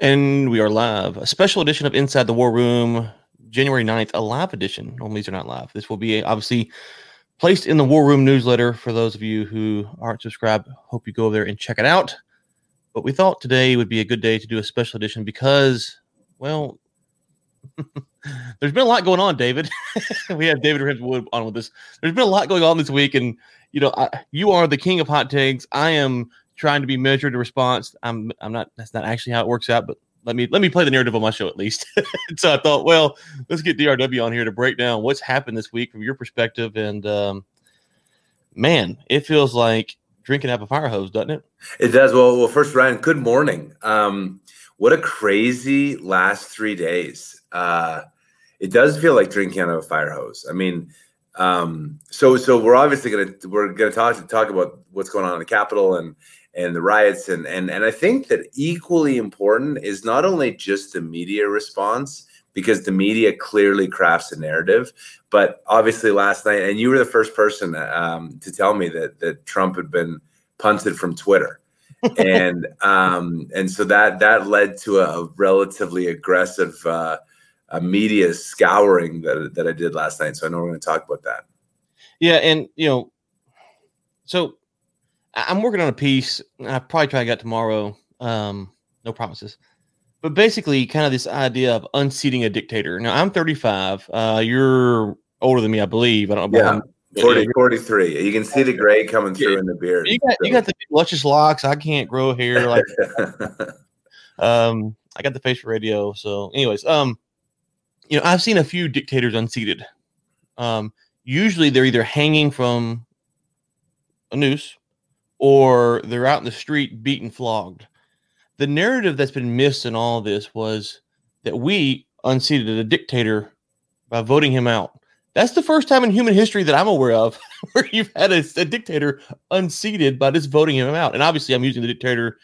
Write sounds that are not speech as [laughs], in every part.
And we are live. A special edition of Inside the War Room, January 9th, a live edition. Normally these are not live. This will be obviously placed in the War Room newsletter for those of you who aren't subscribed. Hope you go over there and check it out. But we thought today would be a good day to do a special edition because, well, [laughs] there's been a lot going on, David. [laughs] we have David Wood on with us. There's been a lot going on this week, and you know, I, you are the king of hot takes. I am trying to be measured response. I'm I'm not that's not actually how it works out, but let me let me play the narrative on my show at least. [laughs] so I thought, well, let's get DRW on here to break down what's happened this week from your perspective. And um, man, it feels like drinking out of a fire hose, doesn't it? It does. Well, well, first, Ryan, good morning. Um, what a crazy last three days. Uh, it does feel like drinking out of a fire hose. I mean, um, so so we're obviously gonna we're gonna talk talk about what's going on in the Capitol and and the riots and and and I think that equally important is not only just the media response because the media clearly crafts a narrative, but obviously last night and you were the first person um, to tell me that that Trump had been punted from Twitter. [laughs] and um, and so that that led to a relatively aggressive uh, a media scouring that that I did last night. So I know we're going to talk about that. Yeah, and you know, so I'm working on a piece. I probably try to get tomorrow. Um, no promises. But basically, kind of this idea of unseating a dictator. Now, I'm 35. Uh, you're older than me, I believe. I don't know. Yeah. 40, 43. You can see the gray coming through in the beard. You got, so. you got the luscious locks. I can't grow hair like. [laughs] um, I got the face for radio. So, anyways, um, you know, I've seen a few dictators unseated. Um, usually they're either hanging from a noose or they're out in the street beaten flogged. The narrative that's been missed in all this was that we unseated a dictator by voting him out. That's the first time in human history that I'm aware of [laughs] where you've had a, a dictator unseated by just voting him out. And obviously, I'm using the dictator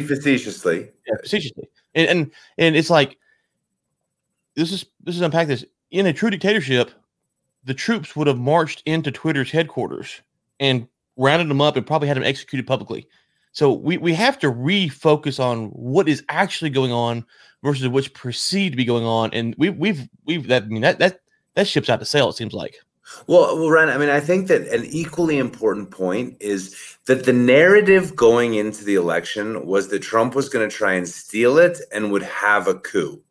facetiously. Yeah, facetiously. And, and and it's like this is this is unpack this. In a true dictatorship, the troops would have marched into Twitter's headquarters and rounded them up and probably had them executed publicly. So we, we have to refocus on what is actually going on versus what's perceived to be going on. And we, we've we've that I mean that that that ship's out to sail. It seems like. Well, well, Ren, I mean, I think that an equally important point is that the narrative going into the election was that Trump was going to try and steal it and would have a coup.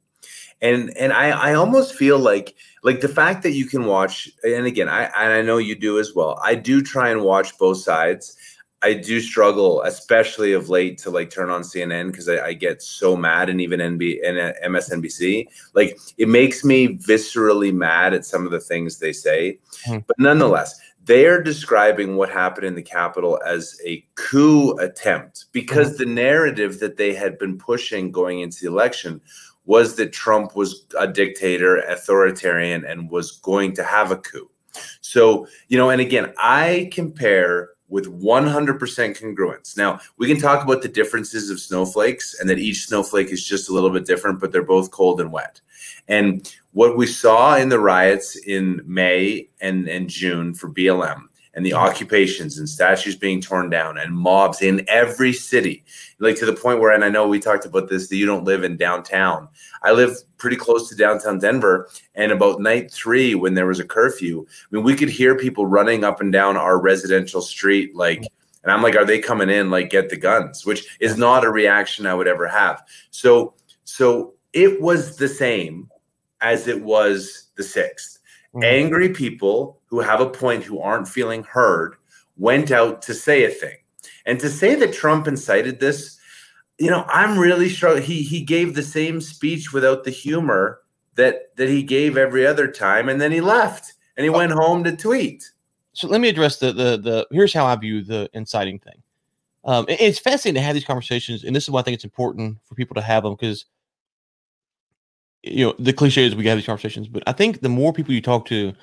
And and I, I almost feel like like the fact that you can watch and again I and I know you do as well. I do try and watch both sides. I do struggle, especially of late, to like turn on CNN because I, I, get so mad, and even NB and uh, MSNBC. Like it makes me viscerally mad at some of the things they say. Mm-hmm. But nonetheless, they are describing what happened in the Capitol as a coup attempt because mm-hmm. the narrative that they had been pushing going into the election was that Trump was a dictator, authoritarian, and was going to have a coup. So, you know, and again, I compare with 100% congruence. Now, we can talk about the differences of snowflakes and that each snowflake is just a little bit different, but they're both cold and wet. And what we saw in the riots in May and, and June for BLM and the occupations and statues being torn down and mobs in every city like to the point where and i know we talked about this that you don't live in downtown. I live pretty close to downtown denver and about night three when there was a curfew i mean we could hear people running up and down our residential street like and i'm like are they coming in like get the guns? Which is not a reaction i would ever have. So so it was the same as it was the 6th Mm-hmm. Angry people who have a point who aren't feeling heard went out to say a thing. And to say that Trump incited this, you know, I'm really sure he he gave the same speech without the humor that that he gave every other time, and then he left and he went home to tweet. So let me address the the the. Here's how I view the inciting thing. Um, it's fascinating to have these conversations, and this is why I think it's important for people to have them because you know the cliche is we have these conversations but i think the more people you talk to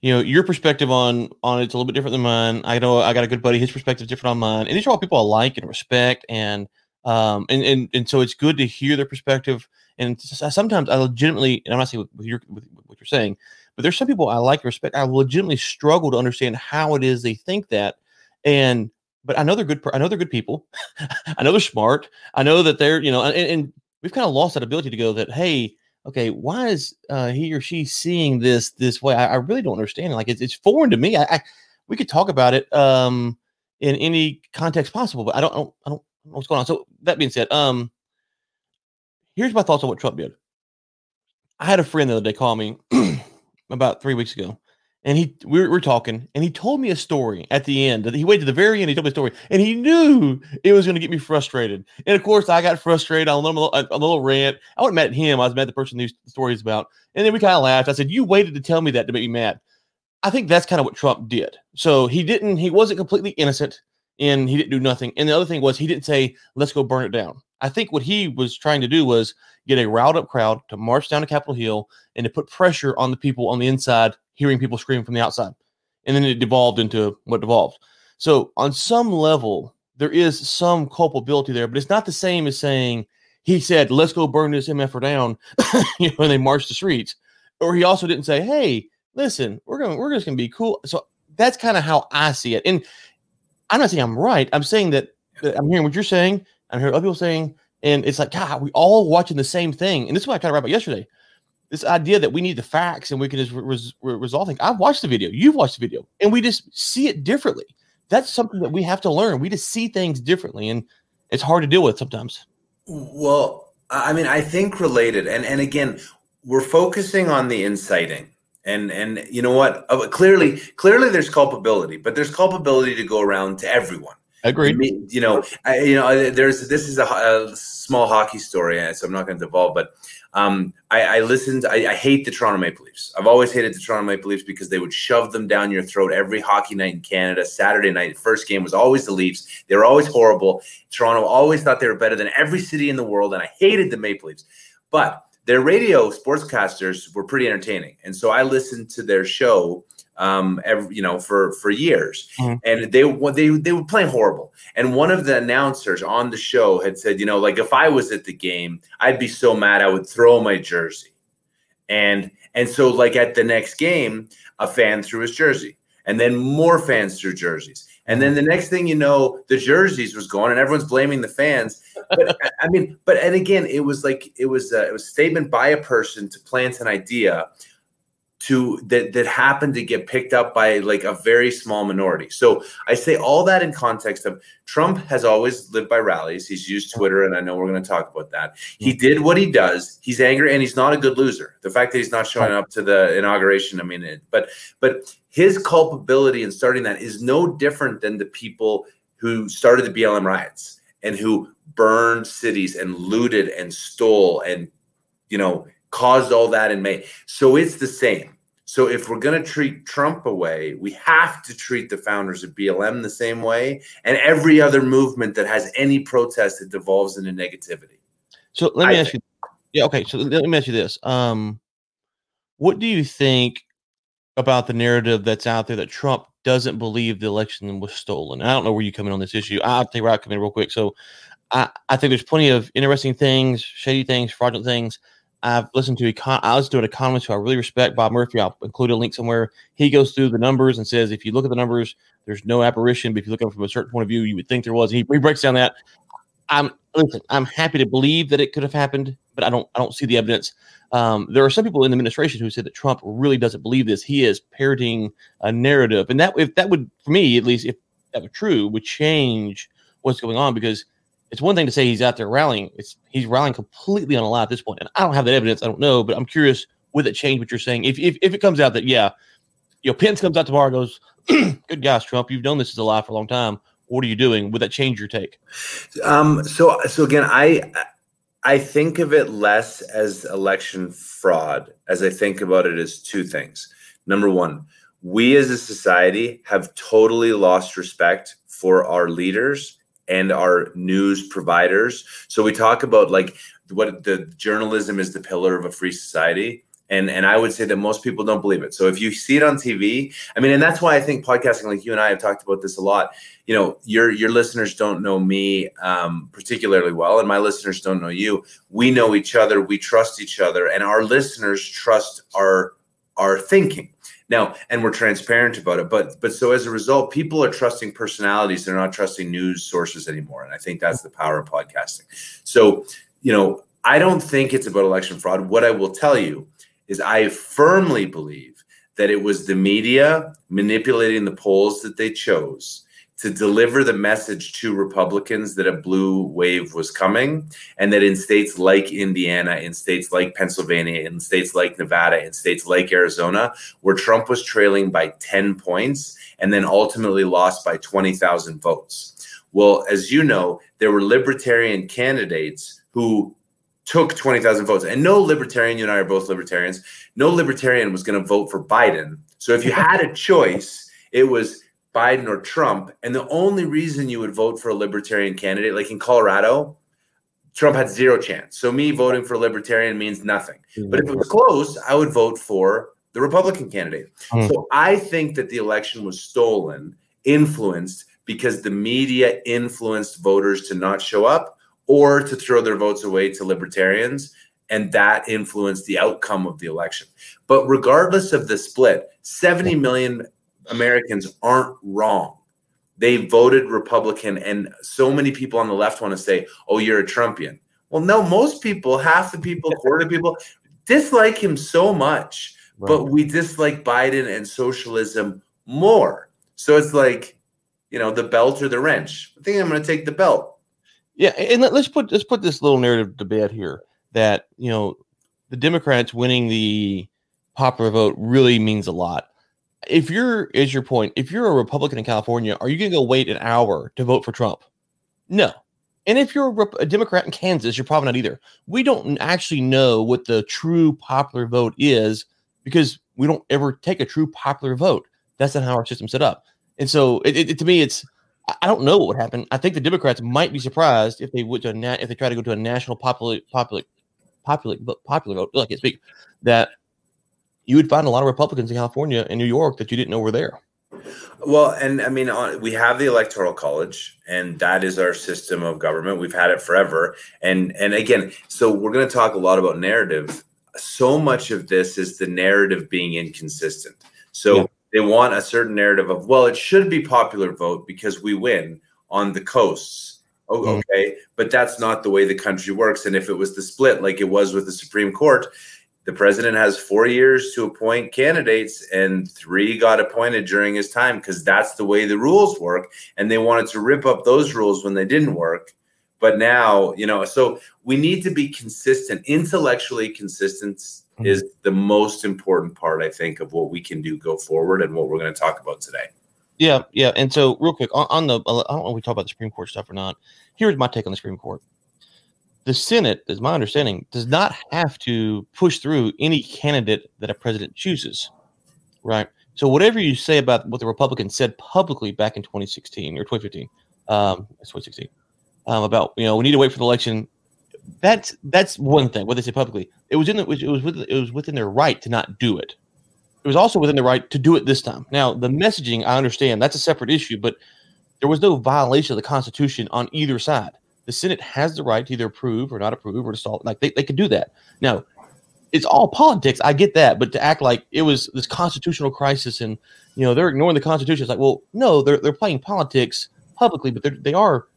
you know your perspective on on it's a little bit different than mine i know i got a good buddy his perspective is different on mine and these are all people i like and respect and um and and, and so it's good to hear their perspective and sometimes i legitimately and i'm not saying with, with your with what you're saying but there's some people i like and respect i legitimately struggle to understand how it is they think that and but I know they're good. I know they're good people. [laughs] I know they're smart. I know that they're you know, and, and we've kind of lost that ability to go that hey, okay, why is uh, he or she seeing this this way? I, I really don't understand. Like it's, it's foreign to me. I, I, we could talk about it um in any context possible, but I don't I don't, I don't know what's going on. So that being said, um, here's my thoughts on what Trump did. I had a friend the other day call me [clears throat] about three weeks ago, and he we were, we talking, and he told me a story at the end. He waited to the very end. He told me a story, and he knew it was going to get me frustrated. And of course, I got frustrated. Was a little, a little rant. I wasn't mad at him. I was mad at the person these stories about. And then we kind of laughed. I said, "You waited to tell me that to make me mad." I think that's kind of what Trump did. So he didn't. He wasn't completely innocent, and he didn't do nothing. And the other thing was he didn't say, "Let's go burn it down." I think what he was trying to do was get a riled up crowd to march down to Capitol Hill and to put pressure on the people on the inside, hearing people scream from the outside. And then it devolved into what devolved. So, on some level, there is some culpability there, but it's not the same as saying he said, let's go burn this MFR down [laughs] you know, when they marched the streets. Or he also didn't say, hey, listen, we're going, we're just going to be cool. So that's kind of how I see it. And I'm not saying I'm right. I'm saying that, that I'm hearing what you're saying. I'm hearing other people saying and it's like, God, we all watching the same thing. And this is what I kind of wrote about yesterday. This idea that we need the facts and we can just res- resolve things. I've watched the video, you've watched the video, and we just see it differently. That's something that we have to learn. We just see things differently, and it's hard to deal with sometimes. Well, I mean, I think related, and and again, we're focusing on the inciting, and and you know what? Uh, clearly, clearly, there's culpability, but there's culpability to go around to everyone. Agreed. You know, I, you know, there's this is a, a small hockey story, so I'm not going to devolve. But um, I, I, listened. I, I, hate the Toronto Maple Leafs. I've always hated the Toronto Maple Leafs because they would shove them down your throat every hockey night in Canada. Saturday night, first game was always the Leafs. They were always horrible. Toronto always thought they were better than every city in the world, and I hated the Maple Leafs. But their radio sportscasters were pretty entertaining, and so I listened to their show um, every, you know, for for years, mm-hmm. and they they they were playing horrible. And one of the announcers on the show had said, you know, like if I was at the game, I'd be so mad I would throw my jersey. And and so like at the next game, a fan threw his jersey, and then more fans threw jerseys. And then the next thing you know, the jerseys was gone, and everyone's blaming the fans. But [laughs] I mean, but and again, it was like it was a, it was a statement by a person to plant an idea to that that happened to get picked up by like a very small minority. So I say all that in context of Trump has always lived by rallies. He's used Twitter, and I know we're going to talk about that. He did what he does. He's angry, and he's not a good loser. The fact that he's not showing up to the inauguration, I mean, it, but but his culpability in starting that is no different than the people who started the BLM riots and who burned cities and looted and stole and you know caused all that in May. So it's the same. So if we're going to treat Trump away, we have to treat the founders of BLM the same way and every other movement that has any protest that devolves into negativity. So let me I ask think. you. Yeah, okay. So let me ask you this. Um, what do you think about the narrative that's out there that Trump doesn't believe the election was stolen? I don't know where you come in on this issue. I'll tell you where I come in real quick. So I, I think there's plenty of interesting things, shady things, fraudulent things I've listened to econ- I was doing economist who I really respect, Bob Murphy. I'll include a link somewhere. He goes through the numbers and says if you look at the numbers, there's no apparition. But if you look at it from a certain point of view, you would think there was. He, he breaks down that. I'm listen. I'm happy to believe that it could have happened, but I don't. I don't see the evidence. Um, there are some people in the administration who said that Trump really doesn't believe this. He is parroting a narrative, and that if that would, for me at least, if that were true, would change what's going on because it's one thing to say he's out there rallying. It's he's rallying completely on a lie at this point. And I don't have that evidence. I don't know, but I'm curious would it change what you're saying? If if, if it comes out that yeah, you know, Pence comes out tomorrow goes, [clears throat] good gosh, Trump, you've known this is a lie for a long time. What are you doing? Would that change your take? Um, so so again, I I think of it less as election fraud as I think about it as two things. Number one, we as a society have totally lost respect for our leaders and our news providers. So we talk about like what the journalism is the pillar of a free society. And, and I would say that most people don't believe it. So if you see it on TV, I mean, and that's why I think podcasting, like you and I have talked about this a lot. You know, your your listeners don't know me um, particularly well, and my listeners don't know you. We know each other, we trust each other, and our listeners trust our our thinking. Now, and we're transparent about it, but but so as a result, people are trusting personalities. They're not trusting news sources anymore, and I think that's the power of podcasting. So, you know, I don't think it's about election fraud. What I will tell you is, I firmly believe that it was the media manipulating the polls that they chose to deliver the message to Republicans that a blue wave was coming, and that in states like Indiana, in states like Pennsylvania, in states like Nevada, in states like Arizona, where Trump was trailing by 10 points and then ultimately lost by 20,000 votes. Well, as you know, there were libertarian candidates who took 20,000 votes. And no libertarian, you and I are both libertarians, no libertarian was going to vote for Biden. So if you had a choice, it was Biden or Trump. And the only reason you would vote for a libertarian candidate, like in Colorado, Trump had zero chance. So me voting for a libertarian means nothing. But if it was close, I would vote for the Republican candidate. Mm. So I think that the election was stolen, influenced because the media influenced voters to not show up or to throw their votes away to libertarians. And that influenced the outcome of the election. But regardless of the split, 70 million Americans aren't wrong. They voted Republican, and so many people on the left want to say, "Oh, you're a Trumpian." Well, no, most people, half the people, quarter of people, dislike him so much, right. but we dislike Biden and socialism more. So it's like, you know, the belt or the wrench. I think I'm going to take the belt. Yeah, and let's put let's put this little narrative to bed here that you know the Democrats winning the popular vote really means a lot if you're is your point if you're a republican in california are you going to go wait an hour to vote for trump? No. And if you're a, a, democrat in kansas you're probably not either. We don't actually know what the true popular vote is because we don't ever take a true popular vote. That's not how our system's set up. And so it, it, to me it's i don't know what would happen. I think the democrats might be surprised if they would to a na- if they try to go to a national popular popular popular popular vote like I speak that you would find a lot of Republicans in California and New York that you didn't know were there. Well, and I mean, we have the Electoral College, and that is our system of government. We've had it forever, and and again, so we're going to talk a lot about narrative. So much of this is the narrative being inconsistent. So yeah. they want a certain narrative of, well, it should be popular vote because we win on the coasts. Oh, mm-hmm. okay, mm-hmm. but that's not the way the country works. And if it was the split, like it was with the Supreme Court, the president has four years to appoint candidates, and three got appointed during his time because that's the way the rules work. And they wanted to rip up those rules when they didn't work. But now, you know, so we need to be consistent, intellectually consistent mm-hmm. is the most important part, I think, of what we can do go forward and what we're going to talk about today. Yeah, yeah. And so, real quick on, on the, I don't know if we talk about the Supreme Court stuff or not. Here's my take on the Supreme Court the Senate, is my understanding, does not have to push through any candidate that a president chooses, right? So whatever you say about what the Republicans said publicly back in 2016 or 2015, um, 2016, um, about you know we need to wait for the election. That's that's one thing. What they said publicly, it was in the, it was within, it was within their right to not do it. It was also within their right to do it this time. Now the messaging, I understand that's a separate issue, but there was no violation of the Constitution on either side the Senate has the right to either approve or not approve or to stall. Like they, they could do that. Now, it's all politics. I get that, but to act like it was this constitutional crisis and you know they're ignoring the Constitution, it's like, well, no, they're they're playing politics publicly, but they're, they are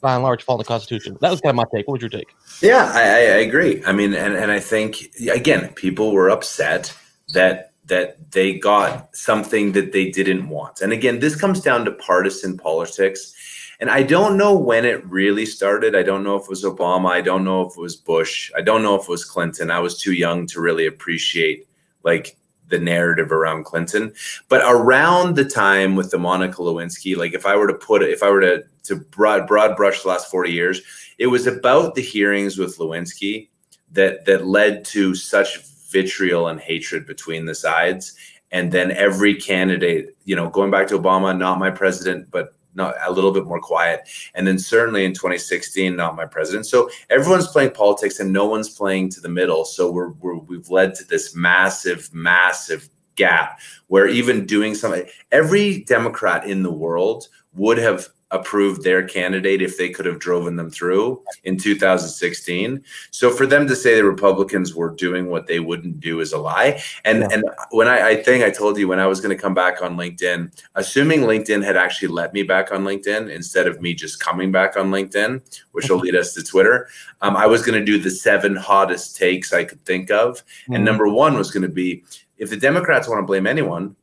by and large following the Constitution. That was kind of my take. What was your take? Yeah, I, I agree. I mean, and and I think again, people were upset that that they got something that they didn't want. And again, this comes down to partisan politics and I don't know when it really started. I don't know if it was Obama. I don't know if it was Bush. I don't know if it was Clinton. I was too young to really appreciate like the narrative around Clinton. But around the time with the Monica Lewinsky, like if I were to put it, if I were to to broad broad brush the last 40 years, it was about the hearings with Lewinsky that that led to such vitriol and hatred between the sides. And then every candidate, you know, going back to Obama, not my president, but not a little bit more quiet. And then certainly in 2016, not my president. So everyone's playing politics and no one's playing to the middle. So we're, we're we've led to this massive, massive gap where even doing something, every Democrat in the world would have approved their candidate if they could have driven them through in 2016. So for them to say the Republicans were doing what they wouldn't do is a lie. And yeah. and when I, I think I told you when I was going to come back on LinkedIn, assuming LinkedIn had actually let me back on LinkedIn instead of me just coming back on LinkedIn, which will [laughs] lead us to Twitter, um, I was going to do the seven hottest takes I could think of. Mm-hmm. And number one was going to be if the Democrats want to blame anyone,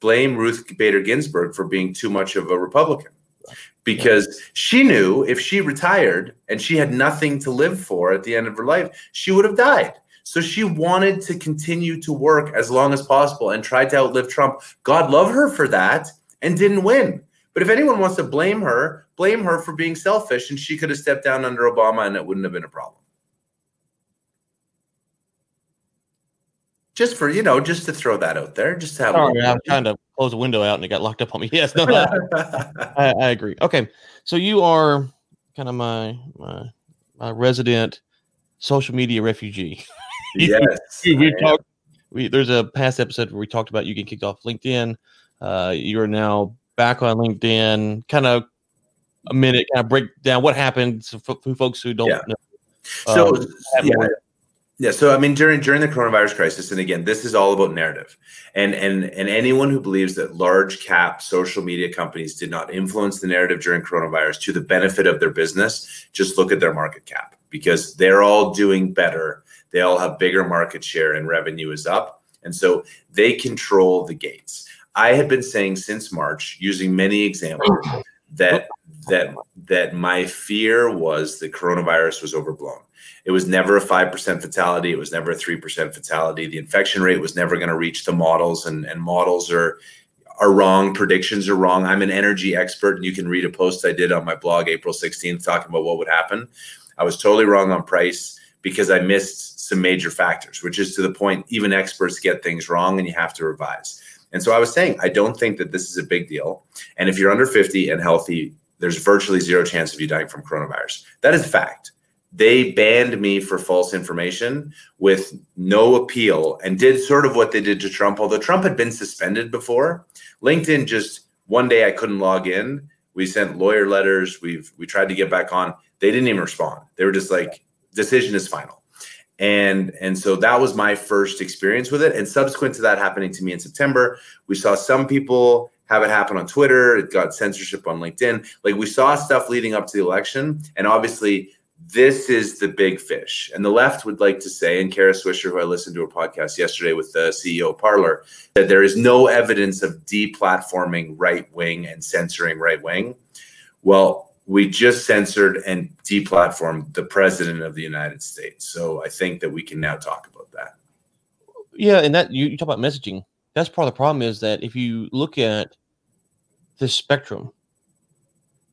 blame Ruth Bader Ginsburg for being too much of a Republican because she knew if she retired and she had nothing to live for at the end of her life, she would have died. So she wanted to continue to work as long as possible and tried to outlive Trump. God love her for that and didn't win. But if anyone wants to blame her, blame her for being selfish and she could have stepped down under Obama and it wouldn't have been a problem. Just for you know, just to throw that out there, just to have. Sorry, I'm trying to close the window out and it got locked up on me. [laughs] Yes, no, [laughs] I, I, agree. Okay, so you are kind of my my, my resident social media refugee. [laughs] yes, we talked. We, there's a past episode where we talked about you getting kicked off LinkedIn. Uh, you are now back on LinkedIn. Kind of a minute, kind of break down what happened for, for folks who don't yeah. know. So, um, yeah, yeah, so I mean during during the coronavirus crisis, and again, this is all about narrative, and and and anyone who believes that large cap social media companies did not influence the narrative during coronavirus to the benefit of their business, just look at their market cap because they're all doing better. They all have bigger market share and revenue is up, and so they control the gates. I have been saying since March, using many examples, that that that my fear was the coronavirus was overblown it was never a 5% fatality. It was never a 3% fatality. The infection rate was never going to reach the models, and, and models are are wrong. Predictions are wrong. I'm an energy expert, and you can read a post I did on my blog April 16th talking about what would happen. I was totally wrong on price because I missed some major factors, which is to the point even experts get things wrong and you have to revise. And so I was saying, I don't think that this is a big deal. And if you're under 50 and healthy, there's virtually zero chance of you dying from coronavirus. That is a fact they banned me for false information with no appeal and did sort of what they did to Trump. Although Trump had been suspended before, LinkedIn just one day I couldn't log in. We sent lawyer letters. We've we tried to get back on. They didn't even respond. They were just like, decision is final. And and so that was my first experience with it. And subsequent to that happening to me in September, we saw some people have it happen on Twitter. It got censorship on LinkedIn. Like we saw stuff leading up to the election, and obviously this is the big fish. And the left would like to say, and Kara Swisher, who I listened to her podcast yesterday with the CEO of Parler, that there is no evidence of deplatforming right wing and censoring right wing. Well, we just censored and deplatformed the president of the United States. So I think that we can now talk about that. Yeah, and that you, you talk about messaging. That's part of the problem is that if you look at the spectrum,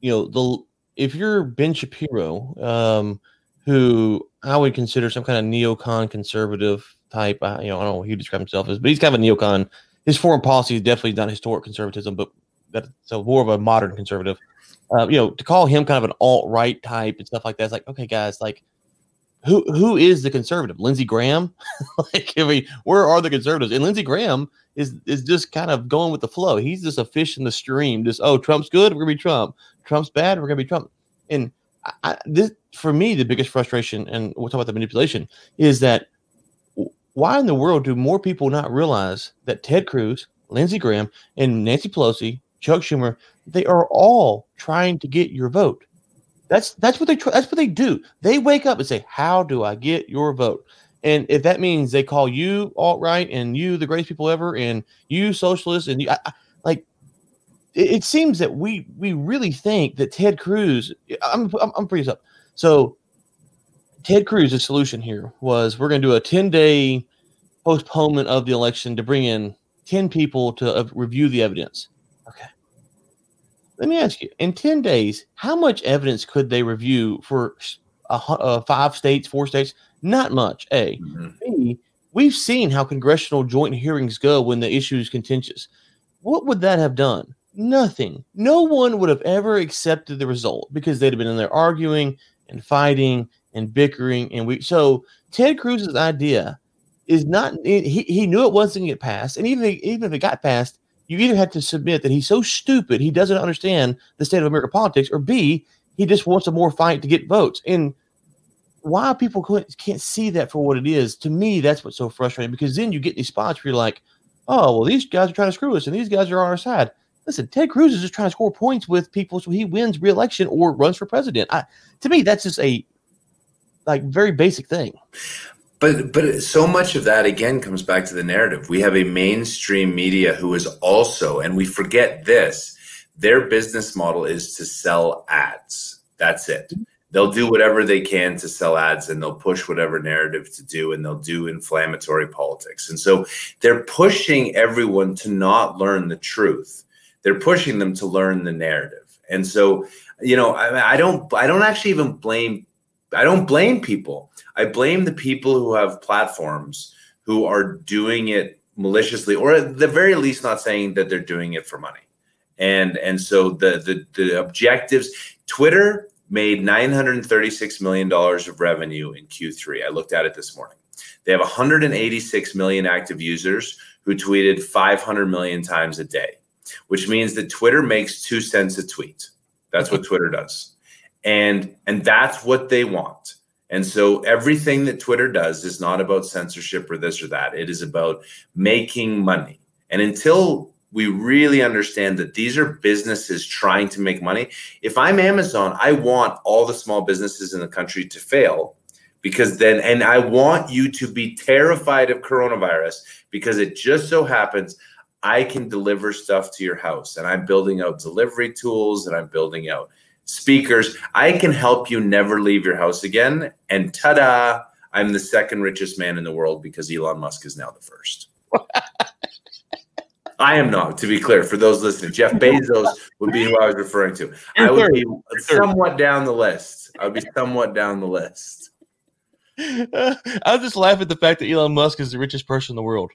you know, the if you're Ben Shapiro, um, who I would consider some kind of neocon conservative type, uh, you know, I don't know what he describes himself as, but he's kind of a neocon. His foreign policy is definitely not historic conservatism, but that's so more of a modern conservative. Uh, you know, to call him kind of an alt right type and stuff like that, it's like, okay, guys, like, who who is the conservative? Lindsey Graham? [laughs] like, I mean, where are the conservatives? And Lindsey Graham is is just kind of going with the flow. He's just a fish in the stream. Just oh, Trump's good, we're gonna be Trump. Trump's bad, we're gonna be Trump. And I, this, for me, the biggest frustration, and we'll talk about the manipulation, is that why in the world do more people not realize that Ted Cruz, Lindsey Graham, and Nancy Pelosi, Chuck Schumer, they are all trying to get your vote. That's that's what they that's what they do. They wake up and say, "How do I get your vote?" And if that means they call you alt right and you the greatest people ever and you socialists and you I, I, it, it, seems that we we really think that Ted Cruz. I'm I'm, I'm pretty up. So Ted Cruz's solution here was we're going to do a 10 day postponement of the election to bring in 10 people to uh, review the evidence. Okay. Let me ask you in 10 days, how much evidence could they review for uh, five states, four states? Not much. A. Mm-hmm. B. We've seen how congressional joint hearings go when the issue is contentious. What would that have done? Nothing. No one would have ever accepted the result because they'd have been in there arguing and fighting and bickering. And we so Ted Cruz's idea is not he, he knew it wasn't going to get passed. And even even if it got passed, you either had to submit that he's so stupid he doesn't understand the state of American politics, or B, he just wants a more fight to get votes. And why people can't see that for what it is, to me, that's what's so frustrating because then you get these spots where you're like, oh, well, these guys are trying to screw us and these guys are on our side. Listen, Ted Cruz is just trying to score points with people so he wins re-election or runs for president. I, to me, that's just a like very basic thing. But but so much of that again comes back to the narrative. We have a mainstream media who is also, and we forget this, their business model is to sell ads. That's it. Mm-hmm. They'll do whatever they can to sell ads and they'll push whatever narrative to do and they'll do inflammatory politics. And so they're pushing everyone to not learn the truth. They're pushing them to learn the narrative. And so, you know, I, I don't I don't actually even blame I don't blame people. I blame the people who have platforms who are doing it maliciously, or at the very least, not saying that they're doing it for money. And and so the the, the objectives. Twitter made 936 million dollars of revenue in Q3. I looked at it this morning. They have 186 million active users who tweeted 500 million times a day, which means that Twitter makes two cents a tweet. That's what Twitter does. And and that's what they want. And so everything that twitter does is not about censorship or this or that. It is about making money. And until we really understand that these are businesses trying to make money if i'm amazon i want all the small businesses in the country to fail because then and i want you to be terrified of coronavirus because it just so happens i can deliver stuff to your house and i'm building out delivery tools and i'm building out speakers. I can help you never leave your house again. And ta da, I'm the second richest man in the world because Elon Musk is now the first. [laughs] I am not, to be clear, for those listening. Jeff [laughs] Bezos would be who I was referring to. I would be somewhat down the list. I would be somewhat down the list. Uh, [laughs] I just laugh at the fact that Elon Musk is the richest person in the world.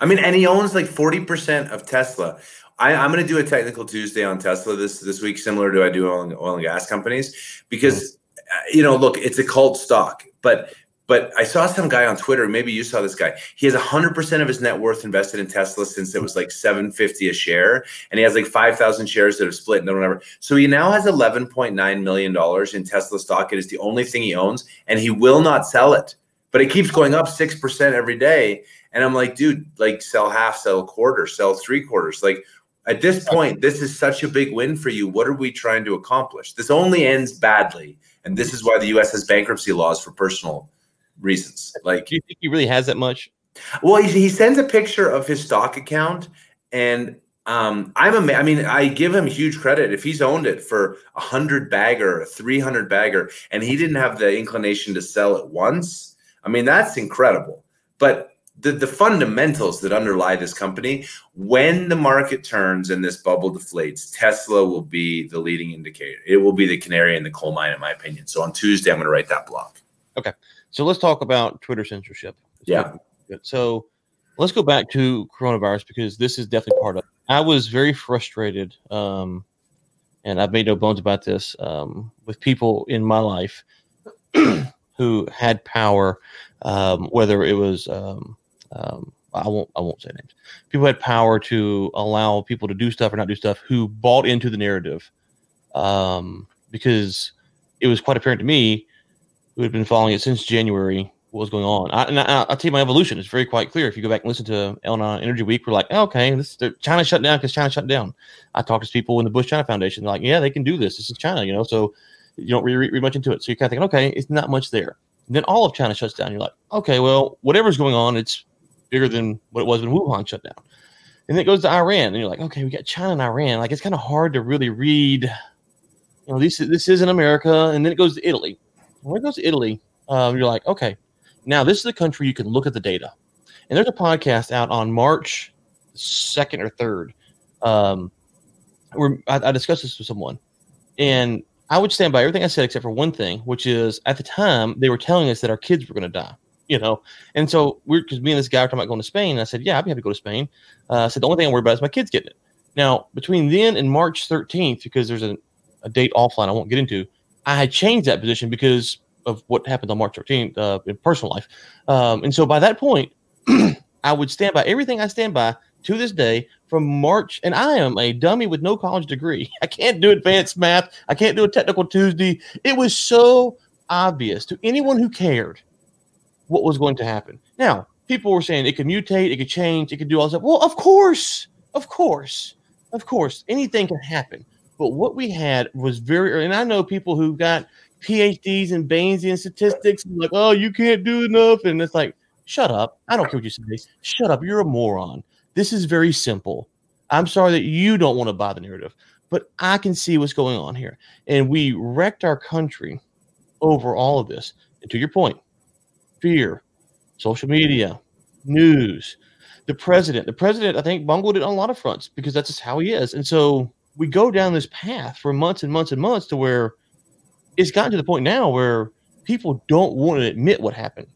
I mean, and he owns like 40% of Tesla. I, am going to do a technical Tuesday on Tesla this this week, similar to I do oil and, oil and gas companies, because mm-hmm. you know, look, it's a cult stock, but but I saw some guy on Twitter. Maybe you saw this guy. He has 100% of his net worth invested in Tesla since it was like 750 a share, and he has like 5,000 shares that have split and whatever. So he now has 11.9 million dollars in Tesla stock. It is the only thing he owns, and he will not sell it. But it keeps going up six percent every day. And I'm like, dude, like sell half, sell a quarter, sell three quarters. Like at this point, this is such a big win for you. What are we trying to accomplish? This only ends badly. And this is why the US has bankruptcy laws for personal reasons. Like, do you think he really has that much? Well, he, he sends a picture of his stock account, and um, I'm a, I mean, I give him huge credit if he's owned it for a hundred bagger, a three hundred bagger, and he didn't have the inclination to sell it once. I mean, that's incredible. But the, the fundamentals that underlie this company when the market turns and this bubble deflates tesla will be the leading indicator. It will be the canary in the coal mine in my opinion. So on tuesday i'm going to write that blog okay. So let's talk about twitter censorship. Yeah. so let's go back to coronavirus because this is definitely part of it. I was very frustrated um, and i've made no bones about this um, with people in my life [clears throat] who had power um, whether it was um, um, I won't I won't say names. People had power to allow people to do stuff or not do stuff who bought into the narrative, um, because it was quite apparent to me, who had been following it since January, what was going on. I, and I, will tell you my evolution. It's very quite clear. If you go back and listen to Ellen Energy Week, we're like, oh, okay, this China shut down because China shut down. I talked to people in the Bush China Foundation. They're like, yeah, they can do this. This is China, you know. So you don't read, read much into it. So you're kind of thinking, okay, it's not much there. And then all of China shuts down. You're like, okay, well, whatever's going on, it's bigger than what it was when Wuhan shut down. And then it goes to Iran, and you're like, okay, we got China and Iran. Like it's kind of hard to really read. You know, this this is in America, and then it goes to Italy. When it goes to Italy, um, you're like, okay, now this is the country you can look at the data. And there's a podcast out on March second or third, um, where I, I discussed this with someone, and I would stand by everything I said except for one thing, which is at the time they were telling us that our kids were going to die you know. And so we're because me and this guy were talking about going to Spain. I said, yeah, I'd be happy to go to Spain. Uh, I said the only thing I'm worried about is my kids getting it. Now between then and March 13th, because there's a, a date offline I won't get into, I had changed that position because of what happened on March 13th uh, in personal life. Um, and so by that point, [clears throat] I would stand by everything I stand by to this day from March, and I am a dummy with no college degree. [laughs] I can't do advanced math. I can't do a technical Tuesday. It was so obvious to anyone who cared what was going to happen. Now, people were saying it could mutate, it could change, it could do all that. Well, of course, of course, of course, anything can happen. But what we had was very, and I know people who got PhDs in Bayesian statistics, like, oh, you can't do enough. And it's like, shut up. I don't care what you say. Shut up. You're a moron. This is very simple. I'm sorry that you don't want to buy the narrative, but I can see what's going on here. And we wrecked our country over all of this. And to your point, fear, social media, news, the president. The president, I think, bungled it on a lot of fronts because that's just how he is. And so we go down this path for months and months and months to where it's gotten to the point now where people don't want to admit what happened.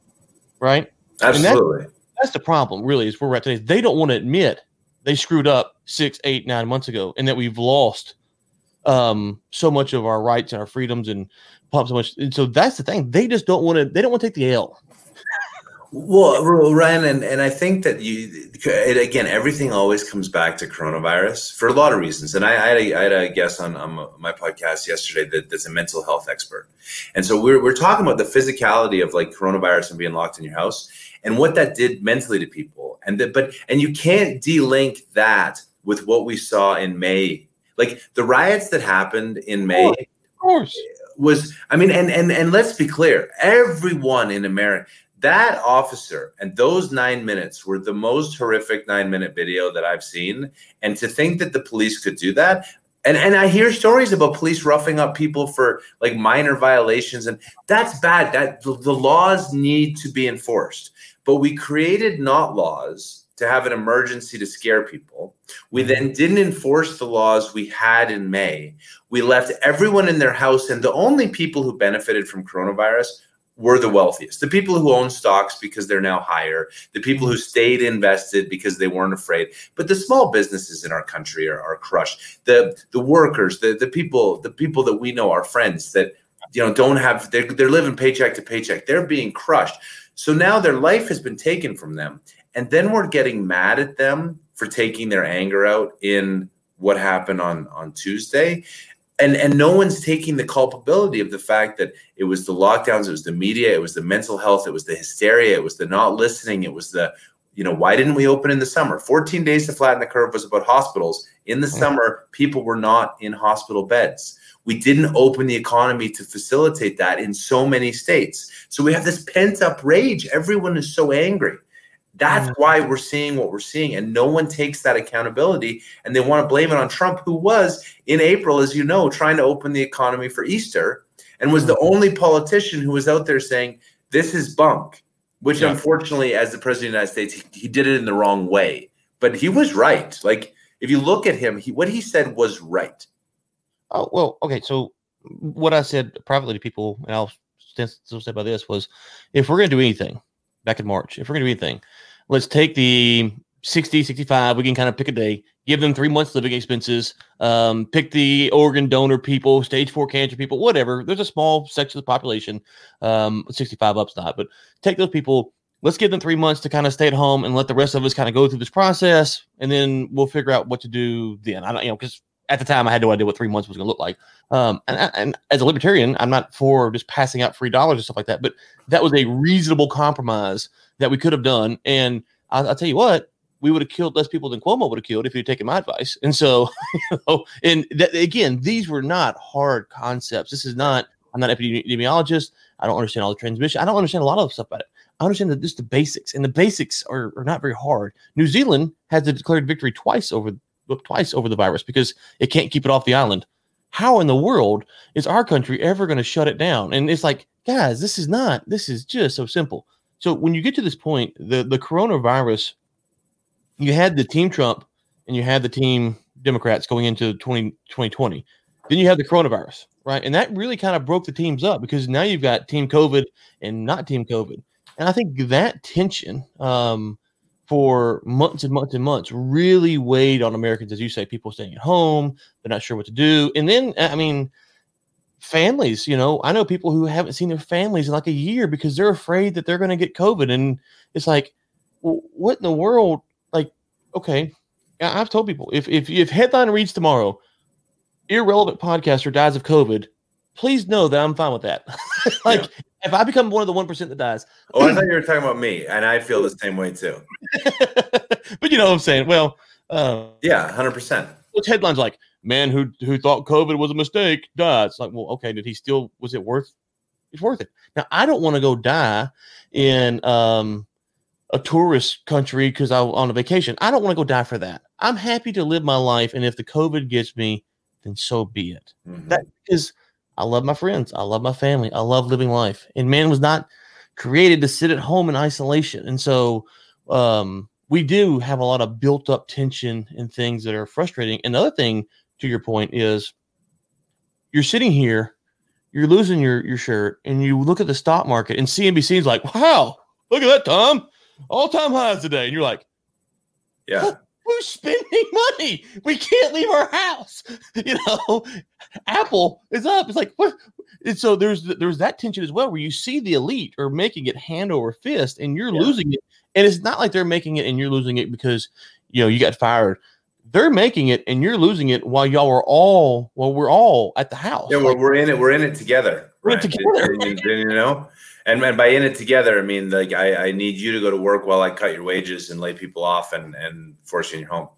Right? Absolutely. That's, that's, the problem, really, is where we're at today. They don't want to admit they screwed up six, eight, nine months ago and that we've lost um, so much of our rights and our freedoms and pump so much. And so that's the thing. They just don't want to, they don't want to take the L. Well, Ryan, and, and I think that you, it, again, everything always comes back to coronavirus for a lot of reasons. And I, I, had, a, I had a guest on, on my podcast yesterday that, that's a mental health expert. And so we're, we're talking about the physicality of like coronavirus and being locked in your house and what that did mentally to people. And that, but, and you can't delink that with what we saw in May. Like the riots that happened in May. Of course. Was I mean, and and and let's be clear, everyone in America, that officer and those nine minutes were the most horrific nine minute video that I've seen. And to think that the police could do that, and and I hear stories about police roughing up people for like minor violations, and that's bad. That the, the laws need to be enforced. But we created not laws to have an emergency to scare people. We then mm-hmm. didn't enforce the laws we had in May. We left everyone in their house, and the only people who benefited from coronavirus were the wealthiest, the people who own stocks because they're now higher, the people who stayed invested because they weren't afraid. But the small businesses in our country are, are crushed. The the workers, the the people, the people that we know, our friends that you know don't have they're, they're living paycheck to paycheck. They're being crushed. So now their life has been taken from them, and then we're getting mad at them for taking their anger out in what happened on on Tuesday and and no one's taking the culpability of the fact that it was the lockdowns it was the media it was the mental health it was the hysteria it was the not listening it was the you know why didn't we open in the summer? 14 days to flatten the curve was about hospitals. In the mm-hmm. summer people were not in hospital beds. We didn't open the economy to facilitate that in so many states. So we have this pent up rage. Everyone is so angry that's mm. why we're seeing what we're seeing. And no one takes that accountability and they want to blame it on Trump, who was in April, as you know, trying to open the economy for Easter and was the mm. only politician who was out there saying, this is bunk, which yeah. unfortunately, as the president of the United States, he, he, did it in the wrong way. But he was right. Like, if you look at him, he, what he said was right. Oh, well, okay. So, what I said privately to people, and I'll still say about this was if we're going to do anything back in March, if we're going to do anything, let's take the 60, 65, we can kind of pick a day, give them three months living expenses, um, pick the organ donor people, stage four cancer people, whatever. There's a small section of the population, um, 65 up's not, but take those people. Let's give them three months to kind of stay at home and let the rest of us kind of go through this process, and then we'll figure out what to do then. I don't, you know, because at the time I had no idea what three months was going to look like. Um, and, and as a libertarian, I'm not for just passing out free dollars and stuff like that, but that was a reasonable compromise that we could have done. And I'll, I'll tell you what, we would have killed less people than Cuomo would have killed if he'd taken my advice. And so, [laughs] you know, and that, again, these were not hard concepts. This is not, I'm not an epidemiologist. I don't understand all the transmission. I don't understand a lot of stuff about it. I understand that just the basics, and the basics are, are not very hard. New Zealand has declared victory twice over twice over the virus because it can't keep it off the island. How in the world is our country ever going to shut it down? And it's like, guys, this is not. This is just so simple. So when you get to this point, the the coronavirus, you had the team Trump and you had the team Democrats going into 20, 2020. Then you have the coronavirus, right? And that really kind of broke the teams up because now you've got team COVID and not team COVID. And I think that tension um, for months and months and months really weighed on Americans, as you say, people staying at home, they're not sure what to do. And then, I mean, families, you know, I know people who haven't seen their families in like a year because they're afraid that they're going to get COVID. And it's like, what in the world? Like, okay, I've told people if if if headline reads tomorrow, irrelevant podcaster dies of COVID, please know that I'm fine with that. [laughs] like yeah. If I become one of the one percent that dies. Oh, I thought you were talking about me, and I feel the same way too. [laughs] but you know what I'm saying? Well, uh, yeah, hundred percent. Which headlines like man who who thought COVID was a mistake died. It's like, well, okay, did he still was it worth it's worth it. Now I don't want to go die in um a tourist country because I'm on a vacation. I don't want to go die for that. I'm happy to live my life, and if the COVID gets me, then so be it. Mm-hmm. That is, I love my friends, I love my family, I love living life, and man was not created to sit at home in isolation, and so um, we do have a lot of built up tension and things that are frustrating. Another thing, to your point, is you're sitting here, you're losing your your shirt, and you look at the stock market, and CNBC is like, "Wow, look at that, Tom." all time highs today. And you're like, yeah. Who's spending money? We can't leave our house. [laughs] You know, Apple is up. It's like what? And so there's there's that tension as well, where you see the elite are making it hand over fist, and you're yeah. losing it. And it's not like they're making it and you're losing it because you know you got fired. They're making it and you're losing it while y'all are all well, we're all at the house. Yeah, like, we're, we're in it. We're in it together. We're right? in it together. you know, and, and by in it together, I mean like I, I need you to go to work while I cut your wages and lay people off and and force you in your home.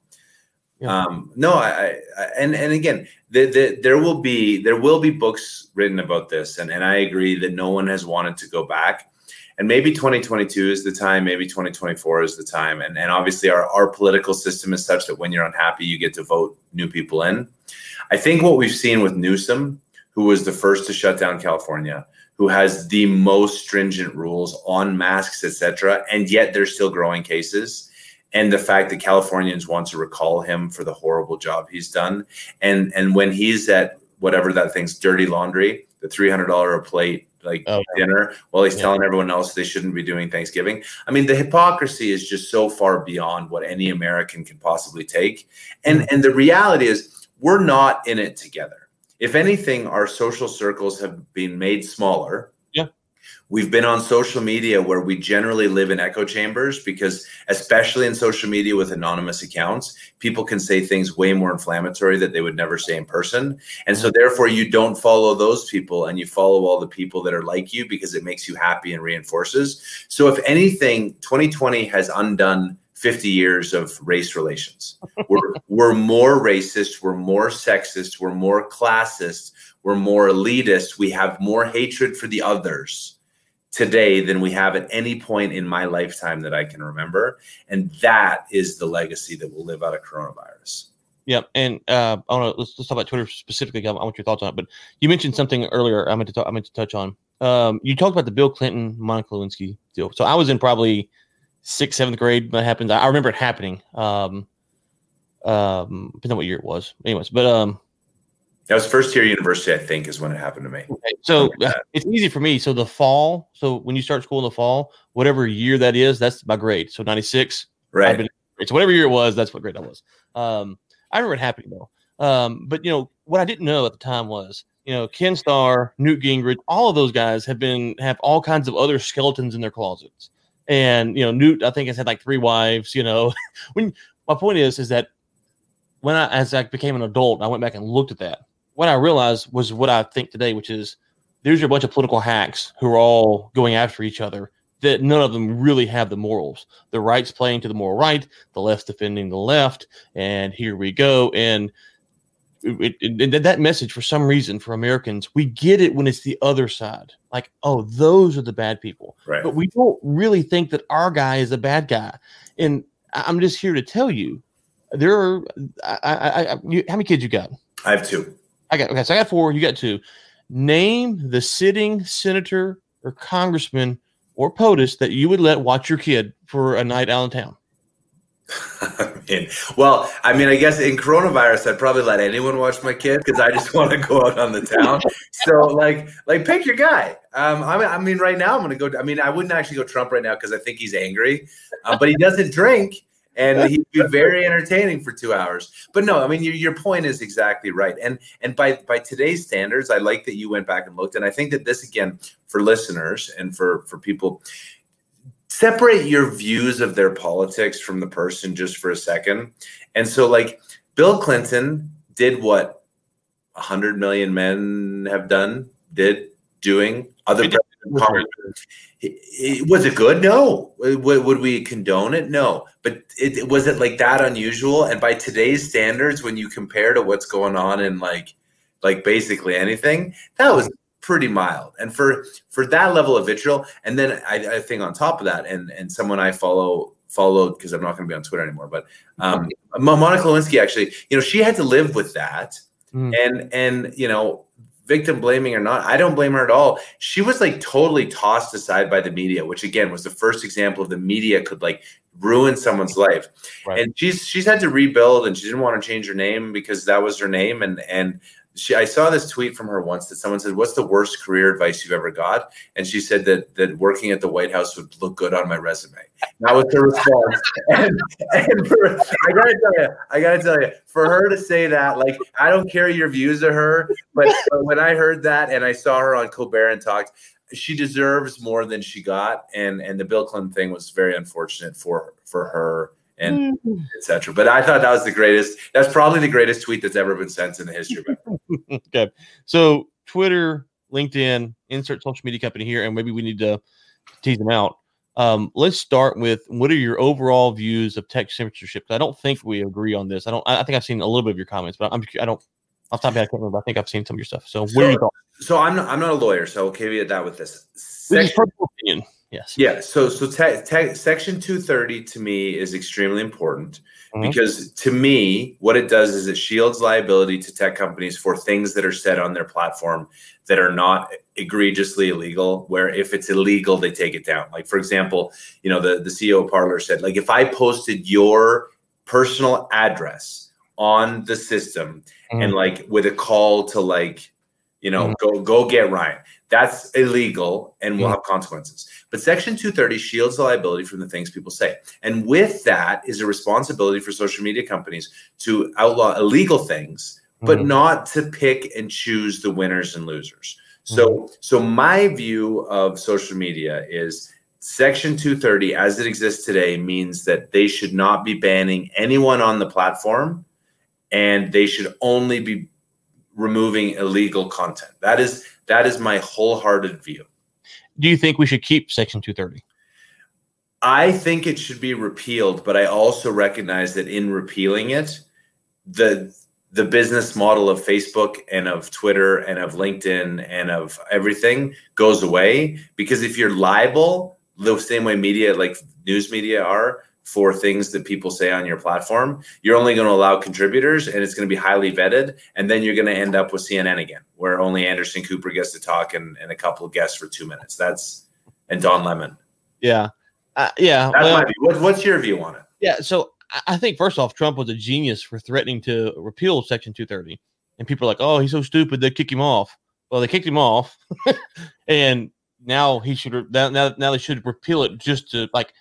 Yeah. Um, no, I, I, and and again, the, the, there will be there will be books written about this, and and I agree that no one has wanted to go back, and maybe 2022 is the time, maybe 2024 is the time, and and obviously our our political system is such that when you're unhappy, you get to vote new people in. I think what we've seen with Newsom, who was the first to shut down California, who has the most stringent rules on masks, etc., and yet there's still growing cases. And the fact that Californians want to recall him for the horrible job he's done, and and when he's at whatever that thing's dirty laundry, the three hundred dollar a plate like oh, dinner, while he's yeah. telling everyone else they shouldn't be doing Thanksgiving. I mean, the hypocrisy is just so far beyond what any American can possibly take. And mm. and the reality is, we're not in it together if anything, our social circles have been made smaller. Yeah. We've been on social media where we generally live in echo chambers because, especially in social media with anonymous accounts, people can say things way more inflammatory that they would never say in person. And so, therefore, you don't follow those people and you follow all the people that are like you because it makes you happy and reinforces. So, if anything, 2020 has undone 50 years of race relations. We're, we're more racist, we're more sexist, we're more classist, we're more elitist, we have more hatred for the others today than we have at any point in my lifetime that I can remember. And that is the legacy that will live out of coronavirus. Yeah, and uh, I want to let's, let's talk about Twitter specifically. I want your thoughts on it. But you mentioned something earlier. I meant to talk, I meant to touch on. Um, you talked about the Bill Clinton Monica Lewinsky deal. So I was in probably sixth, seventh grade when that happened. I remember it happening. Um, um, depending on what year it was. Anyways, but um, that was first year university, I think, is when it happened to me. Okay, so like it's easy for me. So the fall, so when you start school in the fall, whatever year that is, that's my grade. So ninety six, right? Been, so whatever year it was, that's what grade I was. Um, I remember it happening though. Um, but you know what I didn't know at the time was, you know, Ken Starr, Newt Gingrich, all of those guys have been have all kinds of other skeletons in their closets. And you know, Newt, I think has had like three wives. You know, [laughs] when my point is, is that when I, as I became an adult, I went back and looked at that. What I realized was what I think today, which is there's a bunch of political hacks who are all going after each other. That none of them really have the morals. The right's playing to the moral right, the left's defending the left, and here we go. And it, it, that message for some reason for Americans, we get it when it's the other side. Like, oh, those are the bad people. Right. But we don't really think that our guy is a bad guy. And I'm just here to tell you, there are. I, I, I you, how many kids you got? I have two. I got okay. So I got four. You got two. Name the sitting senator or congressman or POTUS that you would let watch your kid for a night out in town. [laughs] I mean, well, I mean, I guess in coronavirus, I'd probably let anyone watch my kid because I just [laughs] want to go out on the town. So, like, like pick your guy. Um, I mean, I mean, right now I'm to go. I mean, I wouldn't actually go Trump right now because I think he's angry, uh, but he doesn't drink, and he'd be very entertaining for two hours. But no, I mean, your, your point is exactly right. And and by by today's standards, I like that you went back and looked, and I think that this again for listeners and for for people separate your views of their politics from the person just for a second And so, like, Bill Clinton did what 100 million men have done, did, doing, other was it good? No. Would, we condone it? No. But it, was it like that unusual? And by today's standards, when you compare to what's going on in like, like basically anything, that was pretty mild. And for for that level of vitriol, and then I, I think on top of that, and and someone I follow followed because I'm not going to be on Twitter anymore, but um, Monica Lewinsky actually, you know, she had to live with that, mm. and and you know victim blaming or not, I don't blame her at all. She was like totally tossed aside by the media, which again was the first example of the media could like ruin someone's life. Right. And she's she's had to rebuild and she didn't want to change her name because that was her name and and she I saw this tweet from her once that someone said, "What's the worst career advice you've ever got?" And she said that that working at the White House would look good on my resume. That was her response. [laughs] and, and for, I gotta tell you, I gotta tell you, for her to say that, like, I don't care your views of her, but, but when I heard that and I saw her on Colbert and talked, she deserves more than she got. And and the Bill Clinton thing was very unfortunate for for her and mm-hmm. etc. But I thought that was the greatest. That's probably the greatest tweet that's ever been sent in the history. Of. [laughs] Okay, so Twitter, LinkedIn, insert social media company here, and maybe we need to tease them out. Um, let's start with what are your overall views of tech censorship? I don't think we agree on this. I don't. I think I've seen a little bit of your comments, but I'm. I don't. Off the top of my head, I can't remember. I think I've seen some of your stuff. So, so, so I'm not. I'm not a lawyer, so I'll caveat that with this. Section, opinion. Yes. Yeah. So so section 230 to me is extremely important mm-hmm. because to me what it does is it shields liability to tech companies for things that are said on their platform that are not egregiously illegal where if it's illegal they take it down. Like for example, you know the the CEO of Parler said like if I posted your personal address on the system mm-hmm. and like with a call to like you know mm-hmm. go go get Ryan that's illegal and will mm-hmm. have consequences. But Section 230 shields the liability from the things people say. And with that is a responsibility for social media companies to outlaw illegal things, but mm-hmm. not to pick and choose the winners and losers. So, mm-hmm. so my view of social media is Section 230, as it exists today, means that they should not be banning anyone on the platform and they should only be removing illegal content. That is that is my wholehearted view. Do you think we should keep Section 230? I think it should be repealed, but I also recognize that in repealing it, the the business model of Facebook and of Twitter and of LinkedIn and of everything goes away because if you're liable the same way media like news media are for things that people say on your platform, you're only going to allow contributors and it's going to be highly vetted. And then you're going to end up with CNN again, where only Anderson Cooper gets to talk and, and a couple of guests for two minutes. That's and Don Lemon. Yeah. Uh, yeah. That's well, my view. What, what's your view on it? Yeah. So I think, first off, Trump was a genius for threatening to repeal Section 230. And people are like, oh, he's so stupid. They kick him off. Well, they kicked him off. [laughs] and now he should, now, now they should repeal it just to like,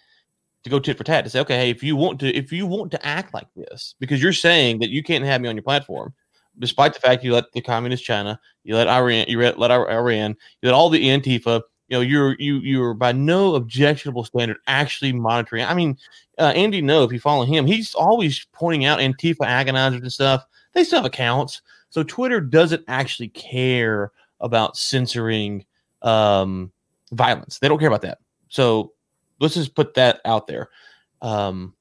to go tit for tat to say, okay, hey, if you want to, if you want to act like this, because you're saying that you can't have me on your platform, despite the fact you let the communist China, you let Iran, you let, Iran, you let all the Antifa, you know, you're you you're by no objectionable standard actually monitoring. I mean, uh, Andy Ngo, if you follow him, he's always pointing out Antifa agonizers and stuff. They still have accounts, so Twitter doesn't actually care about censoring um, violence. They don't care about that. So let's just put that out there. Um,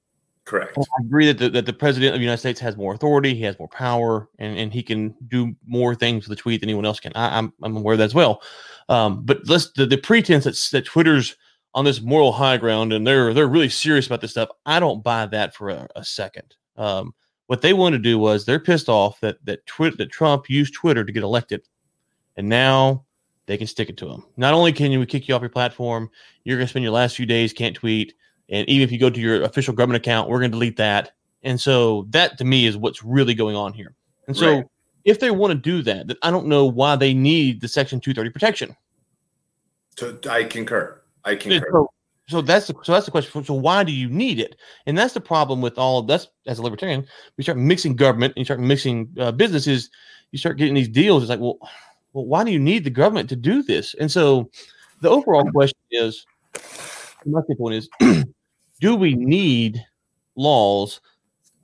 Correct. I agree that the, that the president of the United States has more authority, he has more power, and, and he can do more things with a tweet than anyone else can. I, am I'm, I'm aware of that as well. Um, but let's the, the pretense that, that Twitter's on this moral high ground and they're they're really serious about this stuff. I don't buy that for a, a second. Um, what they want to do was they're pissed off that that Twitter that Trump used Twitter to get elected, and now they can stick it to them. Not only can we kick you off your platform, you're going to spend your last few days can't tweet, and even if you go to your official government account, we're going to delete that. And so that to me is what's really going on here. And so right. if they want to do that, then I don't know why they need the Section 230 protection. So I concur. I concur. So, so that's the, so that's the question. So why do you need it? And that's the problem with all of that's as a libertarian. We start mixing government and you start mixing uh, businesses. You start getting these deals. It's like, well, well, why do you need the government to do this? And so the overall question is my point is [clears throat] do we need laws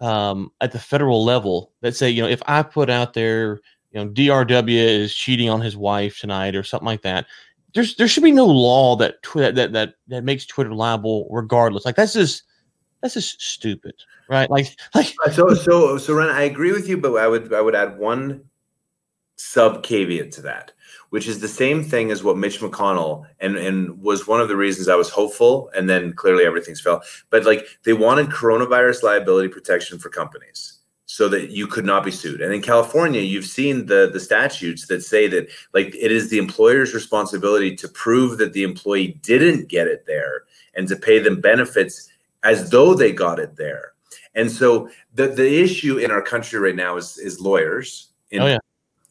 um, at the federal level that say, you know, if I put out there, you know, DRW is cheating on his wife tonight or something like that, there's there should be no law that that that that makes Twitter liable regardless. Like that's just that's just stupid, right? Like [laughs] like so so so Ren, I agree with you, but I would I would add one sub caveat to that, which is the same thing as what Mitch McConnell and and was one of the reasons I was hopeful, and then clearly everything's fell. But like they wanted coronavirus liability protection for companies so that you could not be sued. And in California, you've seen the the statutes that say that like it is the employer's responsibility to prove that the employee didn't get it there and to pay them benefits as though they got it there. And so the the issue in our country right now is is lawyers in, Oh, yeah.